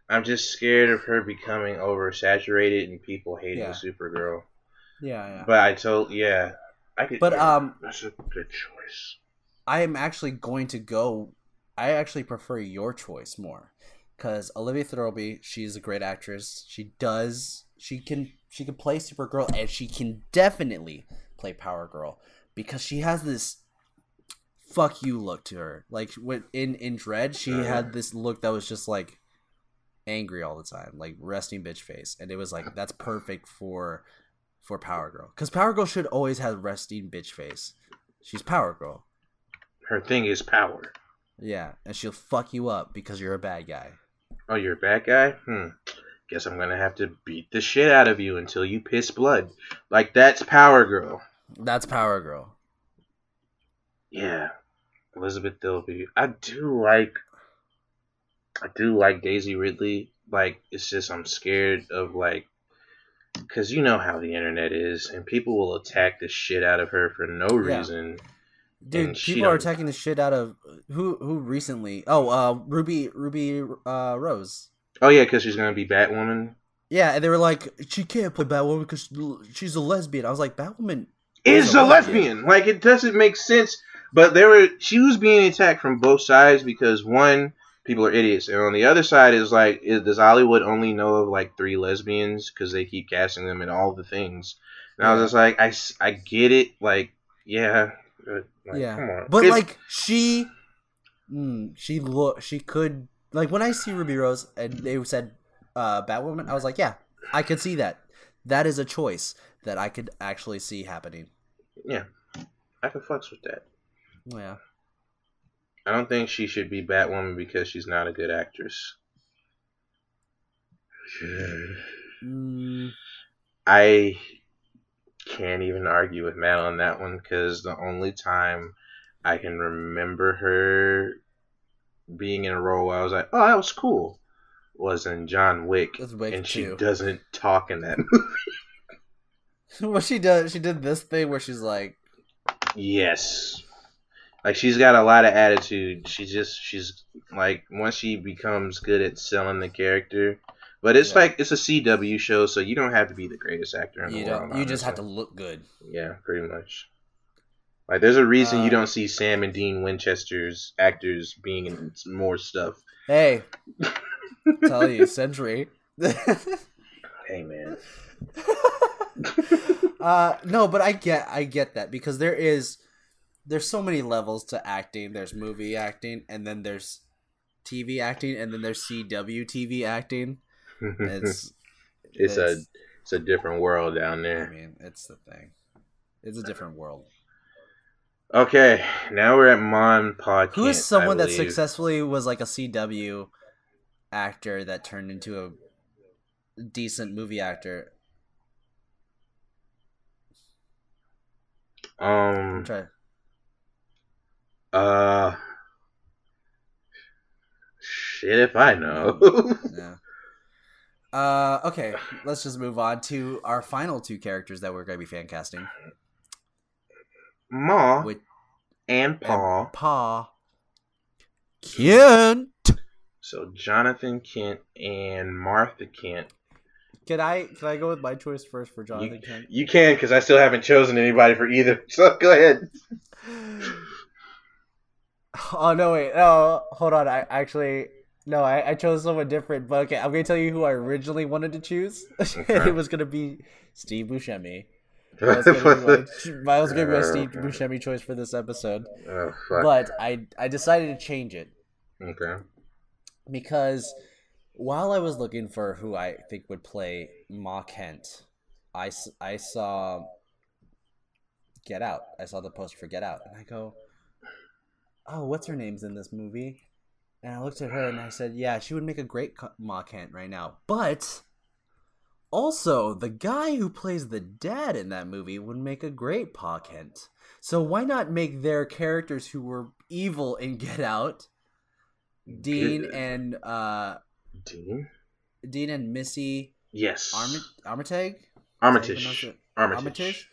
I'm just scared of her becoming oversaturated and people hating Yeah. Supergirl. Yeah, yeah. But I told, yeah, I could. But, yeah, um, that's a good choice. I am actually going to go. I actually prefer your choice more, because Olivia Thirlby, she's a great actress. She does. She can. She can play Supergirl, and she can definitely play Power Girl because she has this fuck you look to her. Like when in in Dread, she had this look that was just like angry all the time, like resting bitch face, and it was like that's perfect for for Power Girl because Power Girl should always have resting bitch face. She's Power Girl. Her thing is power. Yeah, and she'll fuck you up because you're a bad guy. Oh, you're a bad guy? Hmm. Guess I'm gonna have to beat the shit out of you until you piss blood. Like that's Power Girl. That's Power Girl. Yeah, Elizabeth Thirlby. I do like. I do like Daisy Ridley. Like it's just I'm scared of like, cause you know how the internet is, and people will attack the shit out of her for no reason. Yeah. Dude, And people are attacking the shit out of who who recently. Oh, uh Ruby Ruby uh Rose. Oh yeah, cause she's gonna be Batwoman. Yeah, and they were like she can't play Batwoman because she's a lesbian. I was like Batwoman Is a a lesbian. Like it doesn't make sense. But there were she was being attacked from both sides because one people are idiots, and on the other side is like, is, does Hollywood only know of like three lesbians because they keep casting them in all the things? And I was just like, I I get it, like yeah, like, Yeah. But It's- like she mm, she look she could like when I see Ruby Rose and they said uh, Batwoman, I was like, yeah, I could see that. That is a choice that I could actually see happening. Yeah, I can flex with that. Yeah. I don't think she should be Batwoman because she's not a good actress. Mm, I can't even argue with Matt on that one because the only time I can remember her being in a role where I was like, oh, that was cool, was in John Wick. Wick and she too. doesn't talk in that movie. well, she does. She did this thing where she's like, yes. Like she's got a lot of attitude. She just she's like once she becomes good at selling the character. But it's Yeah. like it's a CW show, so you don't have to be the greatest actor in you the world. You just have to look good. Yeah, pretty much. Like, there's a reason Uh, you don't see Sam and Dean Winchester's actors being in more stuff. Hey, tell you, Century. Hey, man. uh, no, but I get, I get that because there is, there's so many levels to acting. There's movie acting, and then there's TV acting, and then there's CW TV acting. It's, it's a it's- it's a different world down there. I mean, it's the thing. It's a different world. Okay, now we're at Mon Pod. Who is someone that successfully was like a CW actor that turned into a decent movie actor? Um. trying. Uh. Shit, if I know. Yeah. Uh, okay, let's just move on to our final two characters that we're going to be fan casting. Ma With and Paul. Pa Kent. So Jonathan Kent and Martha Kent. Can I can I go with my choice first for Jonathan You, Kent? you can because I still haven't chosen anybody for either. So go ahead. Oh no! Wait, no, hold on. I actually no, I, I chose someone different. But okay, I'm gonna tell you who I originally wanted to choose. Okay. it was gonna be Steve Buscemi. That was gonna be my, that was gonna be my Steve Buscemi choice for this episode. oh. But I I decided to change it okay. because while I was looking for who I think would play Ma Kent, I, I saw Get Out. I saw the poster for Get Out, and I go, "Oh, what's her name's in this movie?" And I looked at her and I said, "Yeah, she would make a great Ma Kent right now." But also, the guy who plays the dad in that movie would make a great Pa Kent. So why not make their characters who were evil in Get Out, Dean and uh, Dean. Dean and Missy Yes. Armit- Armitage? Armitage. Is that how you Armitage. Armitage?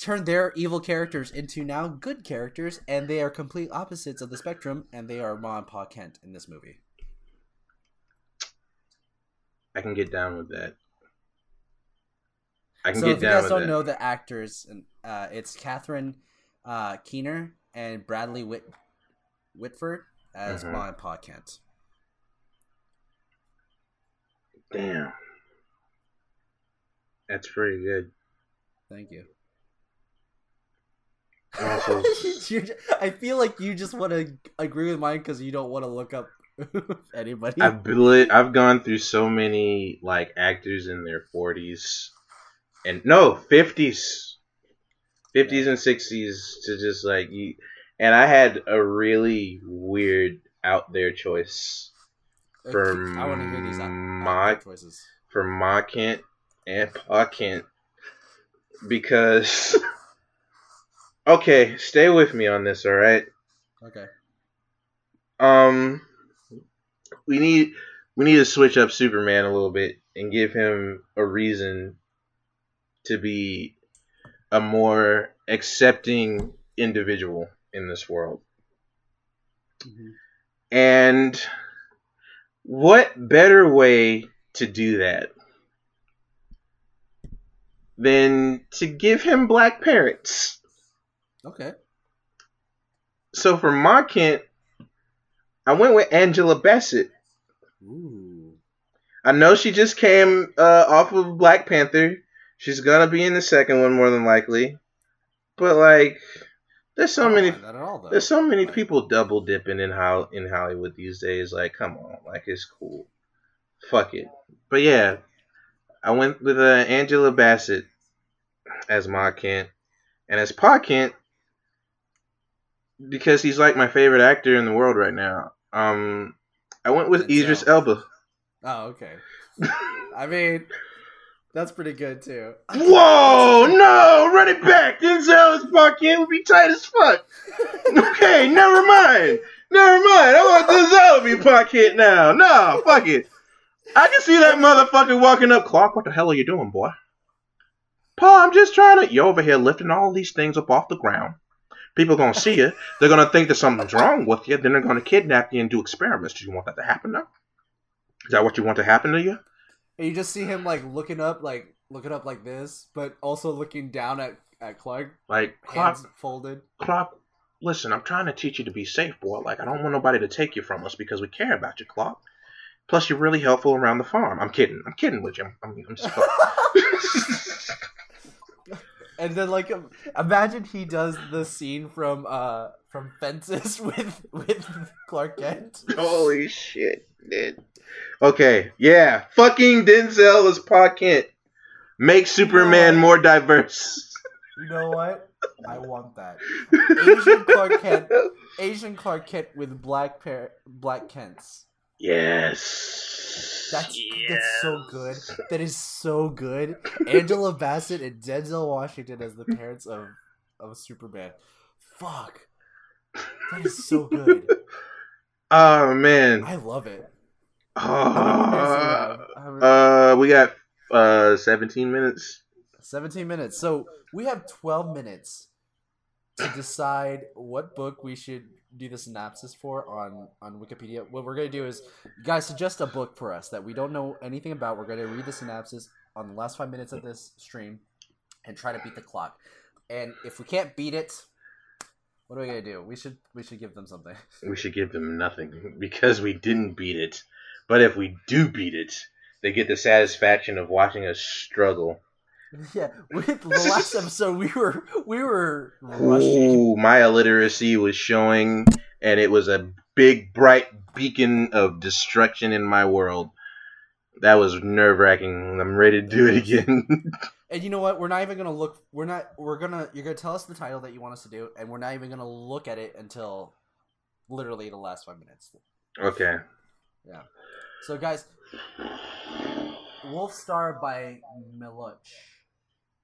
Turn their evil characters into now good characters, and they are complete opposites of the spectrum, and they are Ma and Pa Kent in this movie. I can get down with that. I can So get if you guys don't that. know the actors, and uh, it's Catherine uh, Keener and Bradley Whit- Whitford as Mhm. Ma and Pa Kent. Damn. That's pretty good. Thank you. I feel like you just want to agree with mine because you don't want to look up anybody. I've been, I've gone through so many like actors in their forties, and no fifties, fifties and sixties to just like you. And I had a really weird out there choice for I want to hear these out- out my- choices. for Ma Kent and Pa Kent because. Okay, stay with me on this, all right? Okay. Um, we need we need to switch up Superman a little bit and give him a reason to be a more accepting individual in this world. Mhm. And what better way to do that than to give him black parents? Okay. So for Ma Kent, I went with Angela Bassett. Ooh. I know she just came uh, off of Black Panther. She's gonna be in the second one more than likely. But like, There's so many. mind that at all. There's so many people double dipping in how in Hollywood these days. Like, come on, like it's cool. Fuck it. But yeah, I went with uh, Angela Bassett as Ma Kent, and as Pa Kent because he's like my favorite actor in the world right now. Um, I went with Denzel. Idris Elba. Oh, okay. I mean, that's pretty good too. Whoa, no, run it back. Denzel as Pa Kent would be tight as fuck. Okay, never mind. Never mind. I want Denzel to be Pa Kent now. No, fuck it. I can see that motherfucker walking up. Clark, what the hell are you doing, boy? Pa, I'm just trying to. You're over here lifting all these things up off the ground. People gonna see you. They're gonna think that something's wrong with you. Then they're gonna kidnap you and do experiments. Do you want that to happen now? Is that what you want to happen to you? And you just see him like looking up, like looking up like this, but also looking down at at Clark, Like, Clark, hands folded. Clark, listen, I'm trying to teach you to be safe, boy. Like, I don't want nobody to take you from us because we care about you, Clark. Plus, you're really helpful around the farm. I'm kidding. I'm kidding with you. I'm, I'm, I'm just. And then like imagine he does the scene from uh from Fences with with Clark Kent. Holy shit, dude. Okay, yeah. Fucking Denzel is Pa Kent. Make Superman more diverse. You know what? I want that. Asian Clark Kent. Asian Clark Kent with black pair black Kents. Yes. That's that's so good. That is so good. Angela Bassett and Denzel Washington as the parents of of Superman. Fuck. That is so good. Oh man. I love it. Uh, uh, we got uh 17 minutes. 17 minutes. So we have 12 minutes to decide what book we should do the synopsis for on on Wikipedia. What we're gonna do is, guys, suggest a book for us that we don't know anything about. We're gonna read the synopsis on the last five minutes of this stream and try to beat the clock. And if we can't beat it, what are we gonna do? We should we should give them something. We should give them nothing because we didn't beat it. But if we do beat it, they get the satisfaction of watching us struggle. yeah, with the last episode we were we were rushing. Ooh, my illiteracy was showing, and it was a big, bright beacon of destruction in my world. That was nerve wracking. I'm ready to do it again. And you know what? We're not even gonna look. We're not. We're gonna. You're gonna tell us the title that you want us to do, and we're not even gonna look at it until literally the last five minutes. okay. Yeah. So, guys, Wolf Star by Miluch.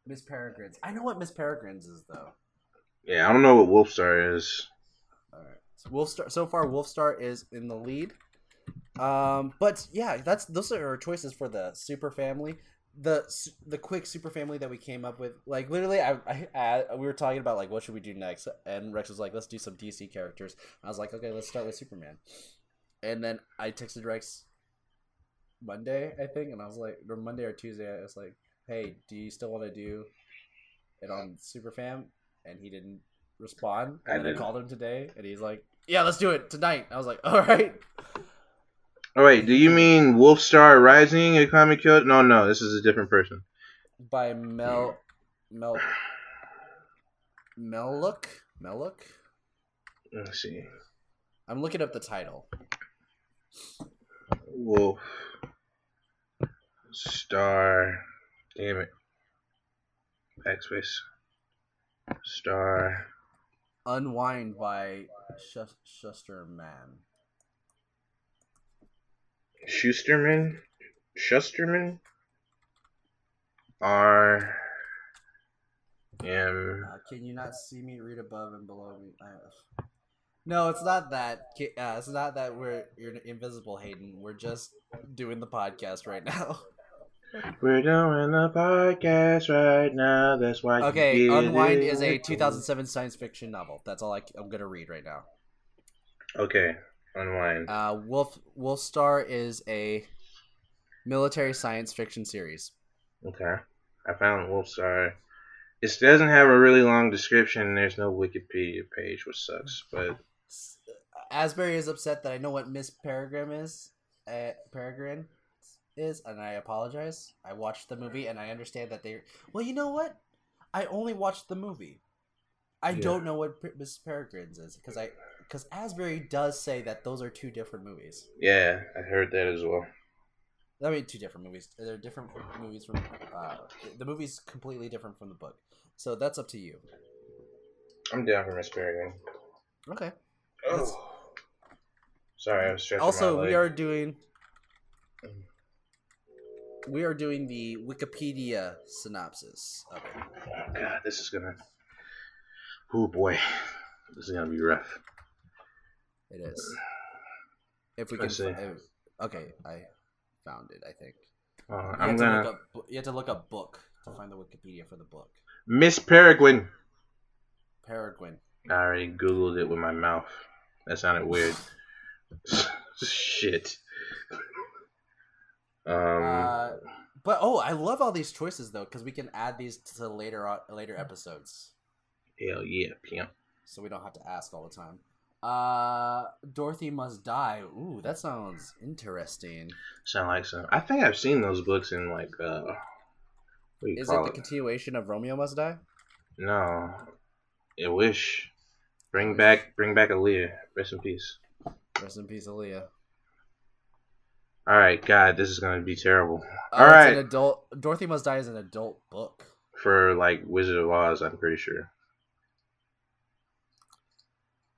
Miss Peregrine's. I know what Miss Peregrine's is though. Yeah, I don't know what Wolfstar is. All right. So Wolf Star. So far, Wolfstar is in the lead. Um, but yeah, that's those are our choices for the super family. The the quick super family that we came up with, like literally, I, I, I we were talking about like what should we do next, and Rex was like, let's do some DC characters. I was like, okay, let's start with Superman. And then I texted Rex Monday, I think, and I was like, or Monday or Tuesday, I was like, hey, do you still want to do it on Superfam? And he didn't respond. I then I called him today, and he's like, yeah, let's do it tonight. I was like, all right. Oh, all right, do you mean Wolfstar Rising, a comic code? No, no, this is a different person. By Mel, Mel, Mellook, Mellook. Let's see. I'm looking up the title. Wolf Star. Damn it. Backspace. Star. Unwind by Shus- Shusterman. Schusterman? Shusterman? R. M. Uh, can you not see me? Read above and below me. I- No, it's not that. Uh, it's not that we're you're invisible, Hayden. We're just doing the podcast right now. We're doing a podcast right now. That's why. Okay, Unwind is a 2007 science fiction novel. That's all I, am gonna read right now. Okay, Unwind. Uh, Wolf Wolf Star is a military science fiction series. Okay. I found Wolfstar. It doesn't have a really long description. There's no Wikipedia page, which sucks. But Asbury is upset that I know what Miss Peregrine is. Uh, Peregrine is, and I apologize. I watched the movie, and I understand that they. Well, you know what? I only watched the movie. I Yeah. don't know what P- Miss Peregrine's is because I because Asbury does say that those are two different movies. Yeah, I heard that as well. I mean, two different movies. They're different movies from uh, the movie's completely different from the book. So that's up to you. I'm down for Miss Peregrine. Okay. Oh. Sorry, I was stretching Also, we are doing we are doing the Wikipedia synopsis of it. Oh god, this is gonna. Oh boy, this is gonna be rough. It is. If we can. if- okay, I found it. I think. Uh, You I'm have, to gonna look up, you have to look up book to find the Wikipedia for the book. Miss Peregrine. Peregrine. I already googled it with my mouth. That sounded weird. Shit. Um. Uh, but oh, I love all these choices though, because we can add these to later on, later episodes, hell yeah, pimp. so we don't have to ask all the time. Uh, Dorothy must die. Ooh, that sounds interesting. Sound like some. I think I've seen those books in like uh. What do you Is it the it? continuation of Romeo Must Die? No. I wish. Bring back, bring back Aaliyah. Rest in peace. Rest in peace, Aaliyah. All right, God, this is gonna be terrible. Oh, All right. an adult. Dorothy Must Die is an adult book. For like Wizard of Oz, I'm pretty sure.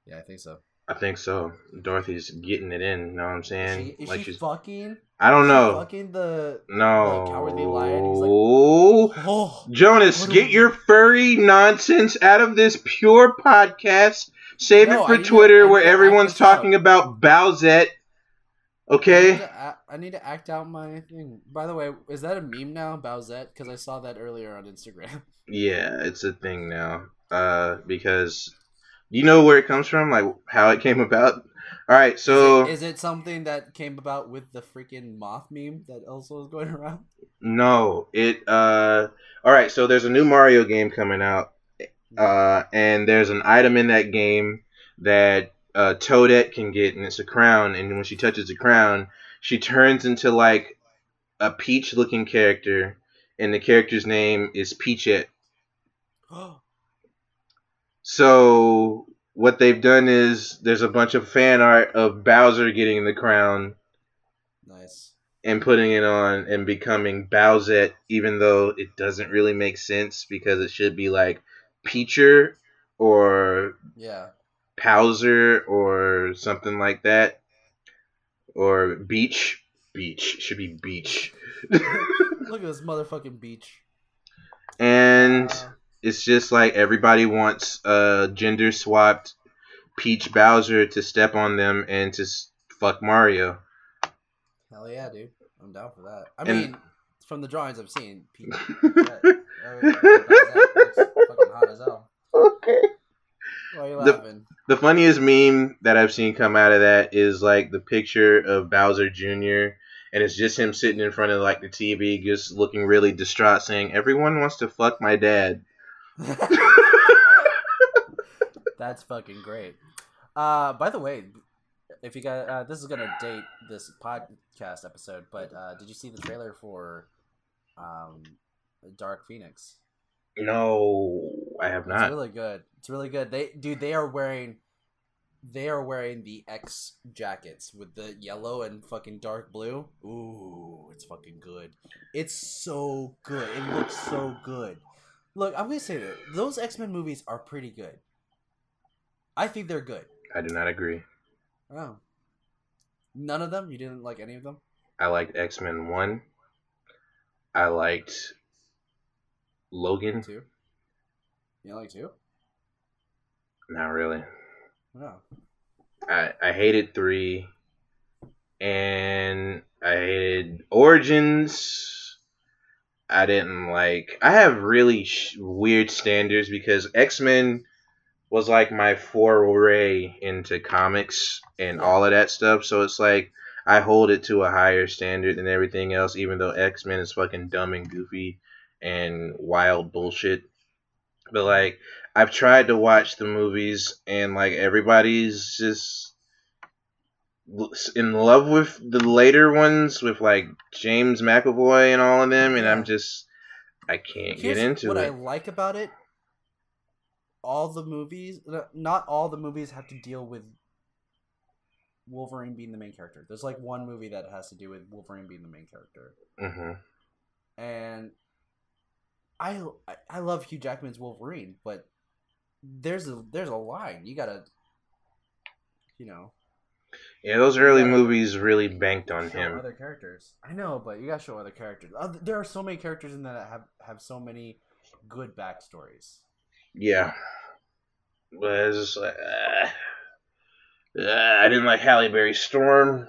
Yeah, I think so. I think so. Dorothy's getting it in. You Know what I'm Is saying? she, is like she she's. fucking? I don't know. Fucking the. No. the Cowardly Lion, he's like- Oh. oh Jonas, get we- your furry nonsense out of this pure podcast. Save No, it for Twitter I need where to act everyone's out. talking about Bowsette. I need, Okay? to I need to act out my thing. By the way, is that a meme now, Bowsette? Because I saw that earlier on Instagram. Yeah, it's a thing now. Uh, because you know where it comes from, like how it came about. All right, so is, it, is it something that came about with the freaking moth meme that also is going around? no, it. Uh, all right, so there's a new Mario game coming out, uh, and there's an item in that game that uh, Toadette can get, and it's a crown. And when she touches the crown, she turns into like a peach-looking character, and the character's name is Peachette. So what they've done is there's a bunch of fan art of Bowser getting the crown nice. and putting it on and becoming Bowsette, even though it doesn't really make sense because it should be like Peacher or Yeah. Powser or something like that. Or Beach. Beach. Should be Beach. Look at this motherfucking beach. and Uh, it's just like everybody wants a gender swapped Peach Bowser to step on them and to fuck Mario. hell yeah, dude. I'm down for that. I And- mean, from the drawings I've seen, Pete, that, I mean, Bowsette fucking hot as hell. okay. Why are you The- The funniest meme that I've seen come out of that is like the picture of Bowser Jr. and it's just him sitting in front of like the TV, just looking really distraught, saying, "Everyone wants to fuck my dad." That's fucking great. Uh, by the way, if you got uh, this is gonna date this podcast episode, but uh, did you see the trailer for um, Dark Phoenix? No, I have not. It's really good. It's really good. They dude, they are wearing they are wearing the X jackets with the yellow and fucking dark blue. Ooh, it's fucking good. It's so good. It looks so good. Look, I'm gonna say that those X Men movies are pretty good. I think they're good. I do not agree. Oh. None of them? You didn't like any of them? I liked X Men One. I liked Logan. Two? You like two? Not really. No. I I hated three, and I hated Origins. I didn't like. I have really sh- weird standards because X Men was like my foray into comics and all of that stuff. So it's like I hold it to a higher standard than everything else, even though X Men is fucking dumb and goofy and wild bullshit. But like I've tried to watch the movies and like everybody's just in love with the later ones with like James McAvoy and all of them and I'm just I can't Here's get into what it. What I like about it. all the movies, not all the movies have to deal with Wolverine being the main character. There's like one movie that has to do with Wolverine being the main character, hmm and I I- love Hugh Jackman's Wolverine, but there's a there's a line you gotta, you know, Yeah, those early Yeah. movies really banked on show him. other characters. I know, but you gotta show other characters. There are so many characters in that that have have so many good backstories. Yeah. But it's just like, uh, uh, I didn't like Halle Berry Storm.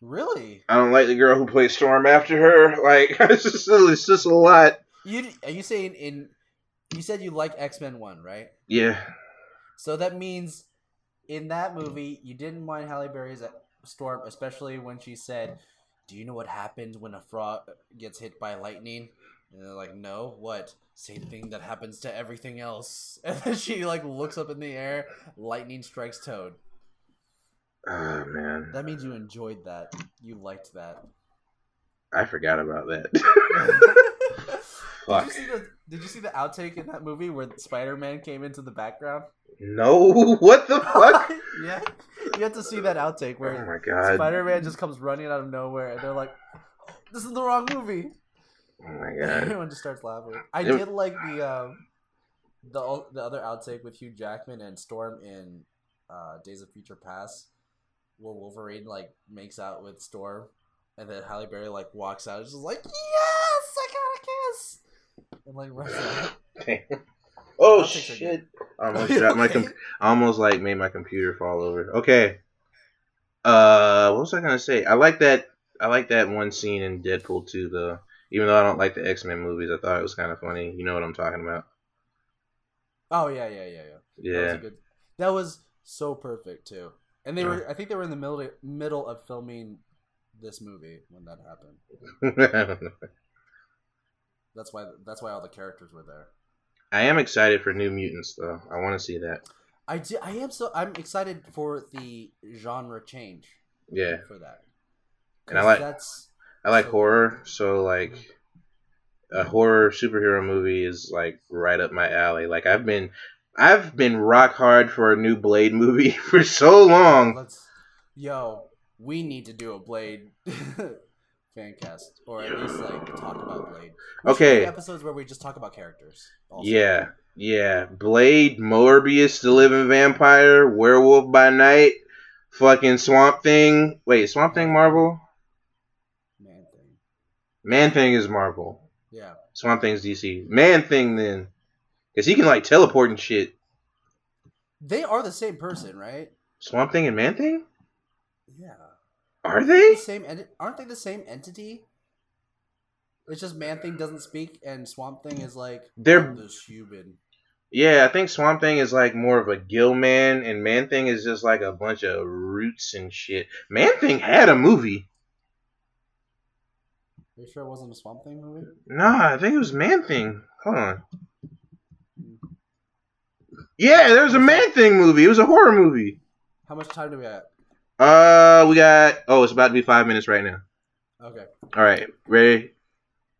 Really? I don't like the girl who played Storm after her. Like, it's just, it's just a lot. You are you saying in? You said you like X Men One, right? Yeah. So that means in that movie you didn't mind Halle Berry's uh, storm, especially when she said, "Do you know what happens when a frog gets hit by lightning?" And they're like, "No, what?" Same thing that happens to everything else. And then she like looks up in the air, lightning strikes Toad. Oh, man. That means you enjoyed that. You liked that. I forgot about that. did you see the Did you see the outtake in that movie where Spider Man came into the background? No, what the fuck? yeah, you have to see that outtake Oh where my god. Spider Man just comes running out of nowhere, and they're like, "This is the wrong movie." Oh my god. Everyone just starts laughing. I It- did like the um, the the other outtake with Hugh Jackman and Storm in uh, Days of Future Past, where Wolverine like makes out with Storm, and then Halle Berry like walks out, and just like, "Yes, I got a kiss," and like runs out. Oh Outtakes are shit! I almost You dropped my com- I almost like made my computer fall over. Okay. Uh, what was I gonna say? I like that. I like that one scene in Deadpool 2, though. Even though I don't like the X Men movies, I thought it was kind of funny. You know what I'm talking about? Oh yeah, yeah, yeah, yeah. That was Yeah. a good. That was so perfect too. And they were. I think they were in the middle middle of filming this movie when that happened. That's why. That's why all the characters were there. I am excited for New Mutants, though. I want to see that. I do, I am so. I'm excited for the genre change Yeah, for that. And I like- That's I like So- horror, so like a horror superhero movie is like right up my alley. Like I've been, I've been rock hard for a new Blade movie for so long. let's. Yo, we need to do a Blade fan cast, or at least like talk about Blade. We Okay. episodes where we just talk about characters. also. Yeah, yeah. Blade, Morbius, the Living Vampire, Werewolf by Night, fucking Swamp Thing. Wait, Swamp Thing Marvel? man thing. Man Thing is Marvel. Yeah. Swamp Thing's DC. Man Thing then, because he can like teleport and shit. They are the same person, right? Swamp Thing and Man Thing? Yeah. Are The they? same enti- aren't they the same entity? It's just Man Thing doesn't speak and Swamp Thing is like They're- "I'm this human. Yeah, I think Swamp Thing is like more of a gill man, and Man Thing is just like a bunch of roots and shit. Man Thing had a movie. Are you sure it wasn't a Swamp Thing movie? Nah, I think it was Man Thing. Hold on. Yeah, there was a Man Thing movie. It was a horror movie. How much time do we have? Uh, we got. Oh, it's about to be five minutes right now. Okay. All right, ready,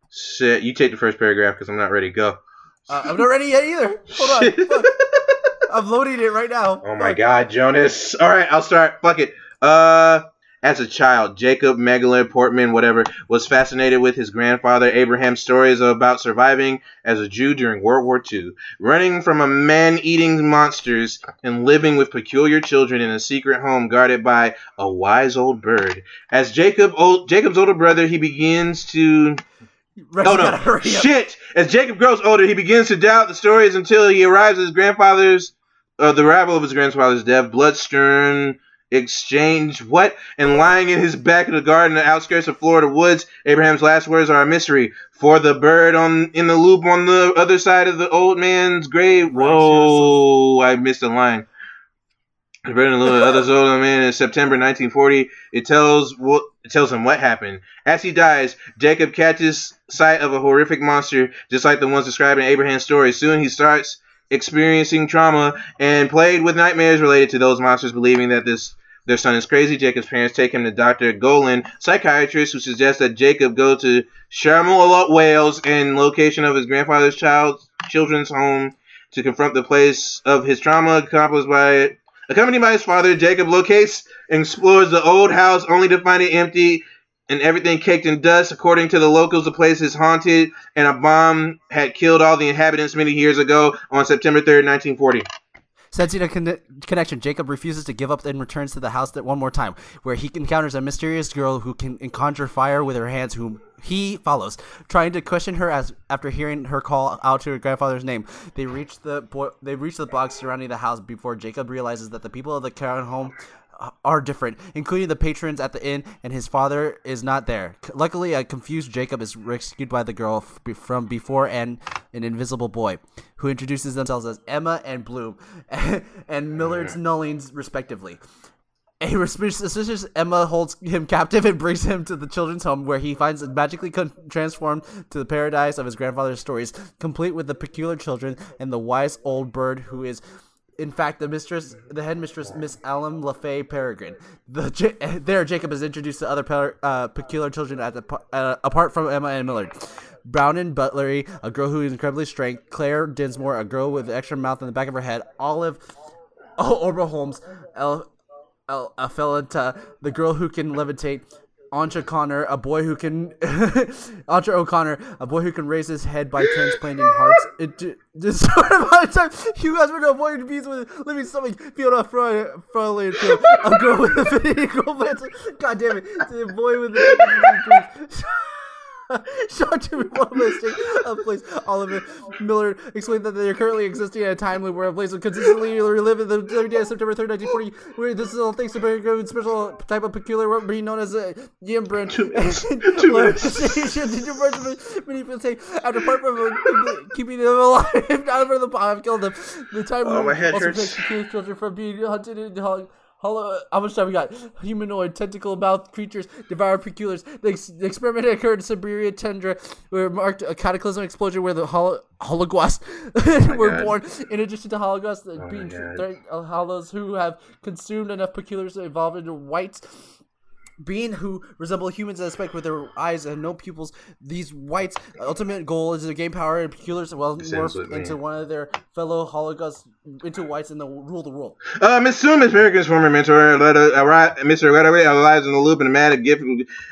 set. You take the first paragraph because I'm not ready. Go. Uh, I'm not ready yet either. Hold on. Fuck. I'm loading it right now. Oh my Fuck. god, Jonas. All right, I'll start. Fuck it. Uh, as a child, Jacob Megalith Portman, whatever, was fascinated with his grandfather Abraham's stories about surviving as a Jew during World War II, running from a man-eating monsters and living with peculiar children in a secret home guarded by a wise old bird. As Jacob, old, Jacob's older brother, he begins to Rex, Oh no! gotta hurry up. Shit! As Jacob grows older, he begins to doubt the stories until he arrives at his grandfather's, uh, the arrival of his grandfather's death. Bloodstern exchange what? And lying in his back of the garden, the outskirts of Florida woods, Abraham's last words are a mystery. For the bird on in the loop on the other side of the old man's grave. Whoa! I missed a line. The bird in the loop of the other old man in September 1940. It tells what it tells him what happened. As he dies, Jacob catches sight of a horrific monster, just like the ones described in Abraham's story. Soon he starts experiencing trauma and played with nightmares related to those monsters, believing that this their son is crazy. Jacob's parents take him to Dr. Golan, psychiatrist, who suggests that Jacob go to Sharmila, Wales, in location of his grandfather's child children's home to confront the place of his trauma, accomplished by accompanied by his father. Jacob locates and explores the old house, only to find it empty and everything caked in dust. According to the locals, the place is haunted, and a bomb had killed all the inhabitants many years ago on September 3rd, 1940. Sensing a conne- connection, Jacob refuses to give up and returns to the house that one more time, where he encounters a mysterious girl who can conjure fire with her hands, whom he follows. Trying to question her as after hearing her call out to her grandfather's name, they reach the bo- they reach the blocks surrounding the house before Jacob realizes that the people of the Karen home are different, including the patrons at the inn, and his father is not there. C- Luckily, a confused Jacob is rescued by the girl f- from before and an invisible boy, who introduces themselves as Emma and Bloom, and Millard's Nullings, respectively. A suspicious Emma holds him captive and brings him to the children's home, where he finds it magically con- transformed to the paradise of his grandfather's stories, complete with the peculiar children and the wise old bird who is in fact, the mistress, the headmistress, Miss Alum LaFay Peregrine. The there, Jacob is introduced to other uh, peculiar children at the uh, apart from Emma and Millard. Brownon Butlery, a girl who is incredibly strength. Claire Dinsmore, a girl with an extra mouth in the back of her head. Olive oh, Orba Holmes, El, El Afelenta, the girl who can levitate. Ancha Connor, a boy who can Ancha O'Connor, a boy who can raise his head by transplanting hearts into this sort of amount of time. You guys were to avoid bees with living stomach. Fiona Fry, a girl with a fitting girl God damn it, the boy with the Shocked to be one mistake of place. Oliver Miller explained that they are currently existing at a time loop where a place will consistently relive in the every day of September 3rd, 1940. Where this is all thanks to a very good special type of peculiar being known as a ymbryne. Two minutes. Two minutes. Many people say, after part from uh, keeping them alive, if not for the bomb, I've killed them. The time Oh, my loop head also hurts. protects the children from being hunted and hung. Hollow, how much time we got? Humanoid, tentacle mouth creatures devour peculiars. The, ex- the experiment occurred in Siberia tundra, where marked a cataclysm explosion where the hol- holocaust were God. born. In addition to holocaust, my being God. threat- uh, hollows who have consumed enough peculiars to evolve into wights. Being who resemble humans in aspect with their eyes and no pupils, these wights' ultimate goal is to gain power and peculiars well This ends morph with me. into one of their fellow holocausts into wights and the rule the world. Uh, Miss Sue, Miss Peregrine's former mentor, let uh, Mr. Redaway arrives in the loop and a mad gift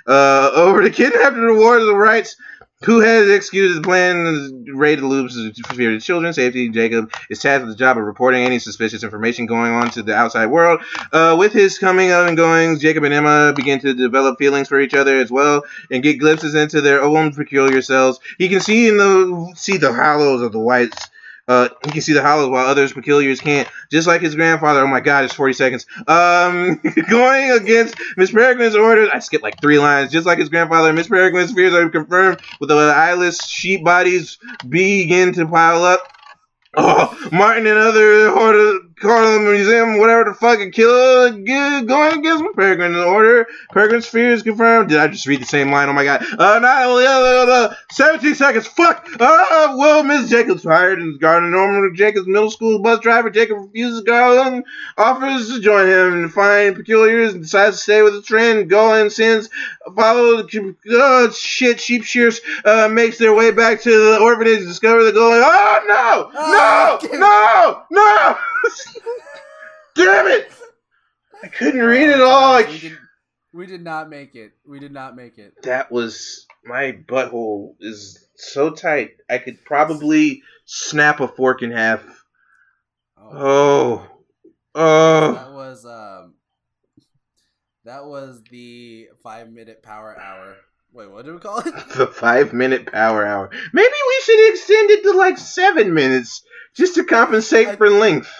uh, over to kidnap and reward the rights. Who has executed the plan? Raid the loops for fear of children's safety. Jacob is tasked with the job of reporting any suspicious information going on to the outside world. Uh, with his coming and goings, Jacob and Emma begin to develop feelings for each other as well and get glimpses into their own peculiar selves. He can see in the see the hollows of the wights. Uh, he can see the hollows while others peculiars can't. Just like his grandfather. Oh my God, it's 40 seconds. Um, going against Miss Peregrine's orders. I skipped like three lines. Just like his grandfather, Miss Peregrine's fears are confirmed with the eyeless sheep bodies begin to pile up. Oh, Martin and other Horde Carlin Museum, whatever the fuck, and kill g- going against Miss Peregrine in order. Peregrine's fears confirmed. Did I just read the same line? Oh my god. Uh, not only, uh, uh, uh, 17 seconds. Fuck. Uh, well, Miss Jacobs fired and Garden Norman Jacobs middle school bus driver. Jacob refuses Garland, offers to join him and find peculiars and decides to stay with the trend. Garland sends follow the oh shit sheep shears uh, makes their way back to the orphanage and discover the going. Oh no! Ah, No! No! No! Damn it! I couldn't read it all. We did, we did not make it. We did not make it. that was my butthole is so tight. I could probably snap a fork in half. Oh, Oh, oh. that was um, that was the five minute power hour. Wait, what do we call it? The five minute power hour. Maybe we should extend it to like seven minutes just to compensate I- for length.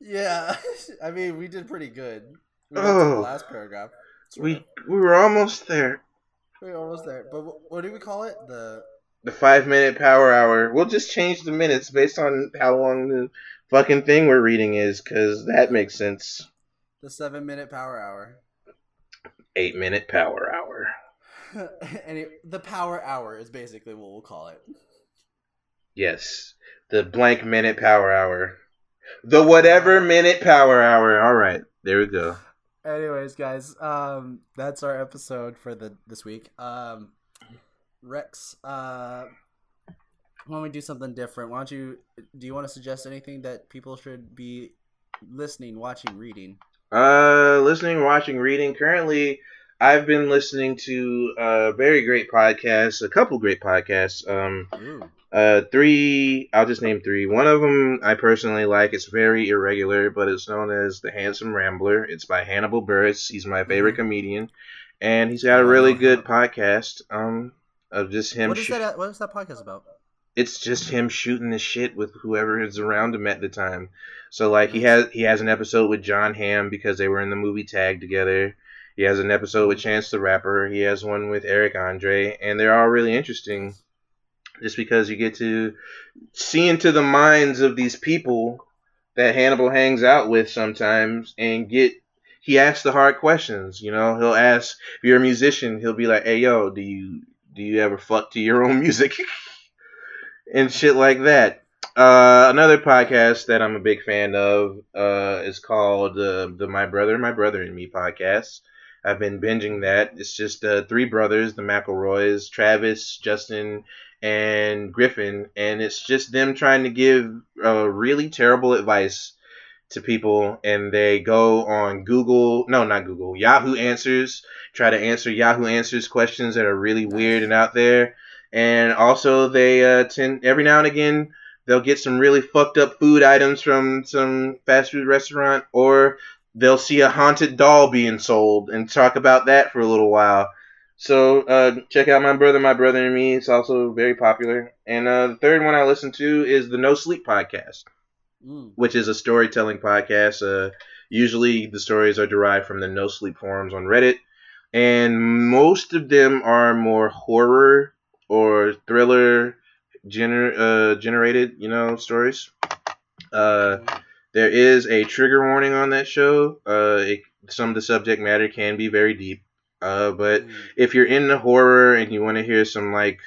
Yeah, I mean we did pretty good. We Oh. last paragraph. We of. we were almost there. we were almost there. But wh- what do we call it? The The five minute power hour. We'll just change the minutes based on how long the fucking thing we're reading is, because that makes sense. the seven minute power hour. Eight minute power hour. and it, the power hour is basically what we'll call it. Yes. The blank minute power hour. The whatever minute power hour. Alright, there we go. Anyways, guys, um, that's our episode for the this week. Um, Rex, uh, why don't we do something different? Why don't you? Do you want to suggest anything that people should be listening, watching, reading? Uh, listening, watching, reading. Currently, I've been listening to a very great podcast, a couple great podcasts. Um, Ooh. uh, three. I'll just name three. One of them I personally like. It's very irregular, but it's known as the Handsome Rambler. It's by Hannibal Buress. He's my favorite Mhm. comedian, and he's got a really good podcast. Um, of just him. What is sh- that? What is that podcast about? it's just him shooting the shit with whoever is around him at the time. So like he has he has an episode with Jon Hamm because they were in the movie Tag together. He has an episode with Chance the Rapper. He has one with Eric Andre, and they're all really interesting. Just because you get to see into the minds of these people that Hannibal hangs out with sometimes, and get he asks the hard questions. You know, he'll ask if you're a musician, he'll be like, "Hey, yo, do you do you ever fuck to your own music?" and shit like that. Uh, another podcast that I'm a big fan of uh, is called uh, the My Brother, My Brother and Me podcast. I've been binging that. It's just uh, three brothers, the McElroys, Travis, Justin, and Griffin, and it's just them trying to give uh, really terrible advice to people, and they go on Google, no, not Google, Yahoo Answers, try to answer Yahoo Answers questions that are really weird and out there and also they uh, tend every now and again they'll get some really fucked up food items from some fast food restaurant or they'll see a haunted doll being sold and talk about that for a little while so uh, check out my brother my brother and me it's also very popular and uh, the third one i listen to is the no sleep podcast Mm. which is a storytelling podcast. Uh, usually the stories are derived from the No Sleep forums on Reddit, and most of them are more horror or thriller gener- uh, generated, you know, stories. Uh, there is a trigger warning on that show. Uh, it, some of the subject matter can be very deep. Uh, but Mm. if you're into horror and you want to hear some like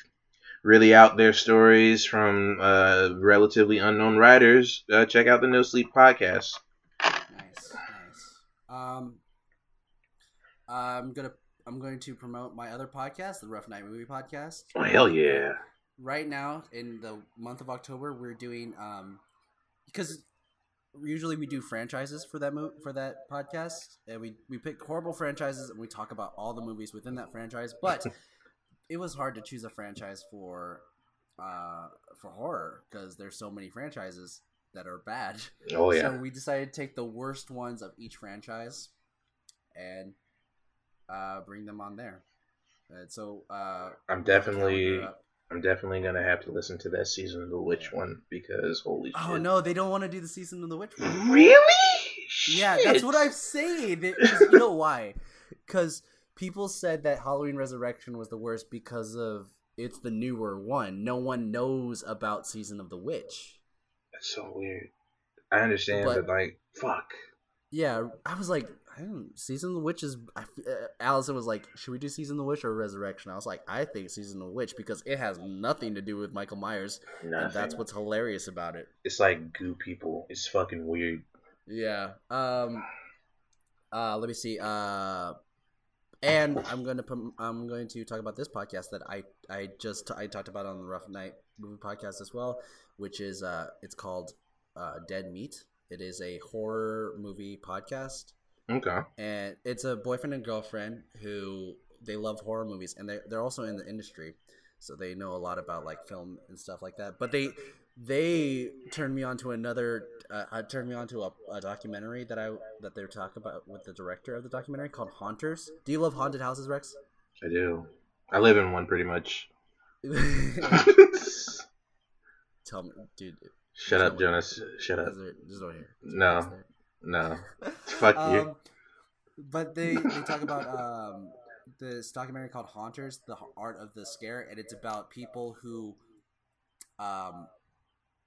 really out there stories from uh, relatively unknown writers, uh, check out the No Sleep podcast. Nice, nice. Um, I'm gonna I'm going to promote my other podcast, the Rough Night Movie Podcast. Oh hell yeah! Right now, in the month of October, we're doing um, because usually we do franchises for that mo- for that podcast, and we we pick horrible franchises and we talk about all the movies within that franchise. But it was hard to choose a franchise for uh for horror because there's so many franchises that are bad. Oh yeah! So we decided to take the worst ones of each franchise and uh, bring them on there. And so uh, I'm we have a definitely. I'm definitely gonna have to listen to that season of the Witch one because holy Oh shit! no, they don't want to do the season of the witch. one. Really? Yeah, that's what I'm saying. They- you know why? Because people said that Halloween Resurrection was the worst because of it's the newer one. No one knows about season of the witch. That's so weird. I understand, But- but, like, fuck. Yeah, I was like, I don't. Season of the Witch is. I, uh, Allison was like, "Should we do Season of the Witch or Resurrection?" I was like, "I think Season of the Witch because it has nothing to do with Michael Myers, and that's what's hilarious about it." It's like goo people. It's fucking weird. Yeah. Um. Uh. Let me see. Uh. And I'm going to put, I'm going to talk about this podcast that I I just I talked about on the Rough Night movie podcast as well, which is uh it's called uh Dead Meat. It is a horror movie podcast. Okay. and it's a boyfriend and girlfriend who they love horror movies and they they're also in the industry so they know a lot about like film and stuff like that but they they turned me on to another uh, uh, turned me on to a, a documentary that i that they're talking about with the director of the documentary called haunters do you love haunted houses rex I do. I live in one pretty much. tell me dude Shut up, Jonas. Shut up. is there, there's no here No. No. Fuck you. um, but they they talk about um, this documentary called Haunters: The Art of the Scare, and it's about people who um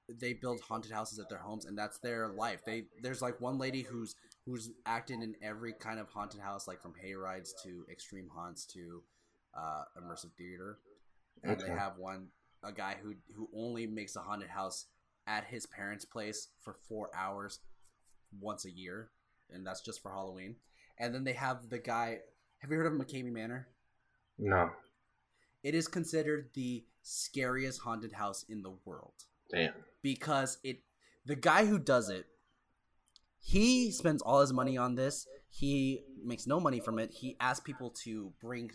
they build haunted houses at their homes, and that's their life. They there's like one lady who's who's acted in every kind of haunted house, like from hay rides to extreme haunts to uh, immersive theater, and they have one a guy who who only makes a haunted house at his parents' place for four hours once a year, and that's just for Halloween. And then they have the guy. Have you heard of McKamey Manor? No. it is considered the scariest haunted house in the world Damn. because it the guy who does it he spends all his money on this he makes no money from it he asks people to bring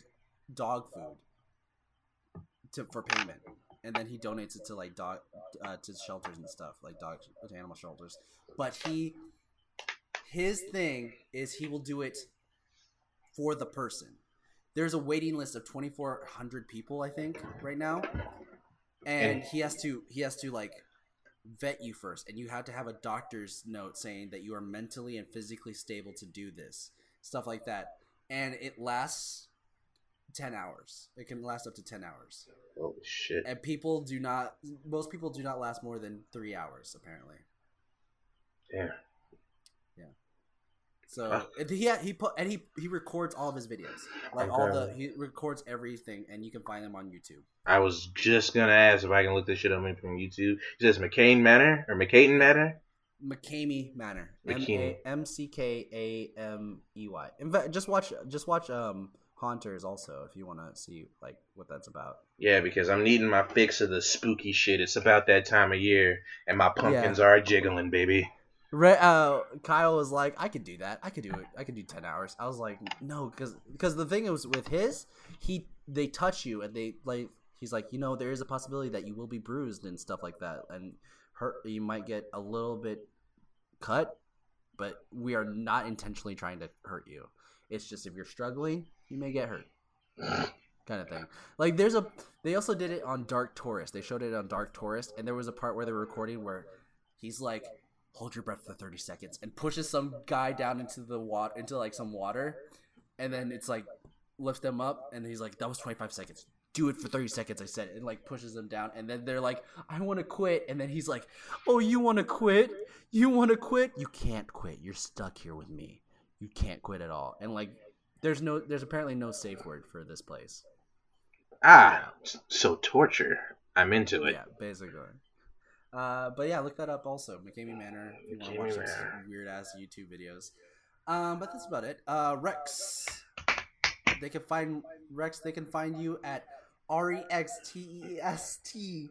dog food to for payment and then he donates it to like dog uh, to shelters and stuff like dog to animal shelters but he his thing is he will do it for the person. There's a waiting list of 2400 people i think right now. And he has to he has to like vet you first. And you have to have a doctor's note saying that you are mentally and physically stable to do this stuff like that. And it lasts 10 hours. It can last up to 10 hours. Oh shit. and people do not most people do not last more than three hours apparently. Damn. So and he he put and he he records all of his videos like all the he records everything and you can find them on youtube I was just gonna ask if I can look this shit up from YouTube. It says McCain Manor or McCain Manor. McKamey manor M McKamey. A M C K A M E Y. In fact, just watch just watch um haunters also if you want to see like what that's about Yeah, because I'm needing my fix of the spooky shit. It's about that time of year, and my pumpkins are jiggling, baby. Re- uh, Kyle was like, "I could do that. I could do it. I could do ten hours." I was like, "No," because because the thing was with his, he they touch you and they like he's like, you know, there is a possibility that you will be bruised and stuff like that, and hurt. You might get a little bit cut, but we are not intentionally trying to hurt you. It's just if you're struggling, you may get hurt, kind of thing. Like there's a they also did it on Dark Tourist. They showed it on Dark Tourist, and there was a part where they were recording where he's like hold your breath for 30 seconds and pushes some guy down into the water into like some water and then it's like lifts them up and he's like that was 25 seconds. Do it for 30 seconds i said and like pushes them down and then they're like i want to quit and then he's like oh you want to quit? You want to quit? You can't quit. You're stuck here with me. You can't quit at all and like there's no there's apparently no safe word for this place. Ah, so torture. I'm into it. yeah basically uh, but yeah, look that up also. McKamey Manor. If you want to watch those weird ass YouTube videos. Um, but that's about it. Uh, Rex. They can find Rex. They can find you at R E X T E S T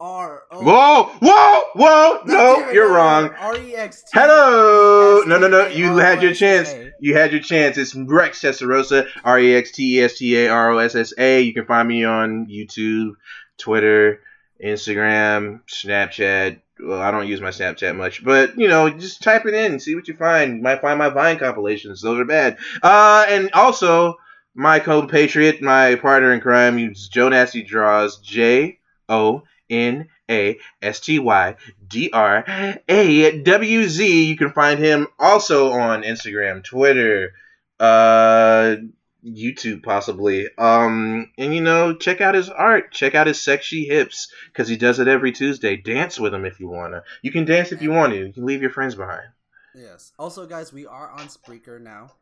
R O. Whoa, whoa, whoa! No, you're wrong. R E X T. Hello! No, no, no. You had your chance. You had your chance. It's Rex Testarossa, R E X T E S T A R O S S A. You can find me on YouTube, Twitter, Instagram, Snapchat. Well, I don't use my Snapchat much, but you know, just type it in and see what you find. You might find my Vine compilations; those are bad. Uh, and also my compatriot, my partner in crime, is Jonasty Drawz. J O N A S T Y D R A W Z. You can find him also on Instagram, Twitter, uh, YouTube, possibly. Um, and you know, check out his art. Check out his sexy hips because he does it every Tuesday. Dance with him if you wanna. You can dance if you want to. You can leave your friends behind. Yes. Also, guys, we are on Spreaker now,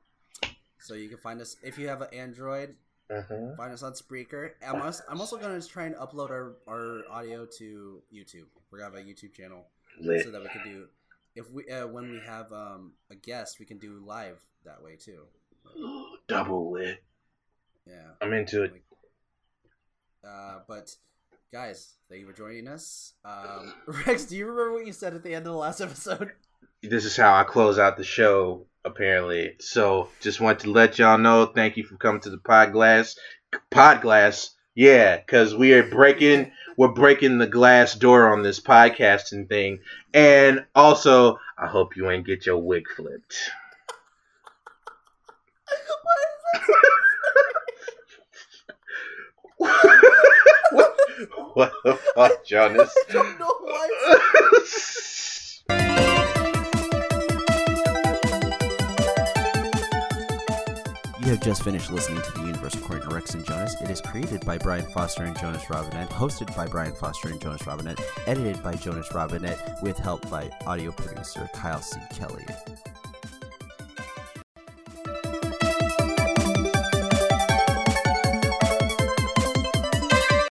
so you can find us if you have an Android. Uh-huh. Find us on Spreaker. I'm also, I'm also going to try and upload our, our audio to YouTube. We're to have a YouTube channel Lit. so that we can do if we uh, when we have um, a guest, we can do live that way too. Double lit. Yeah. I'm into it. Uh, but guys, thank you for joining us. Um, Rex, do you remember what you said at the end of the last episode? this is how I close out the show, apparently. So just want to let y'all know, thank you for coming to the pod glass. Pod glass, yeah, because we are breaking we're breaking the glass door on this podcasting thing. And also, I hope you ain't get your wig flipped. what the fuck, Jonas? I don't know why. You have just finished listening to The Universe According to Rex and Jonas. It is created by Brian Foster and Jonas Robinette, hosted by Brian Foster and Jonas Robinette, edited by Jonas Robinette, with help by audio producer Kyle C. Kelly.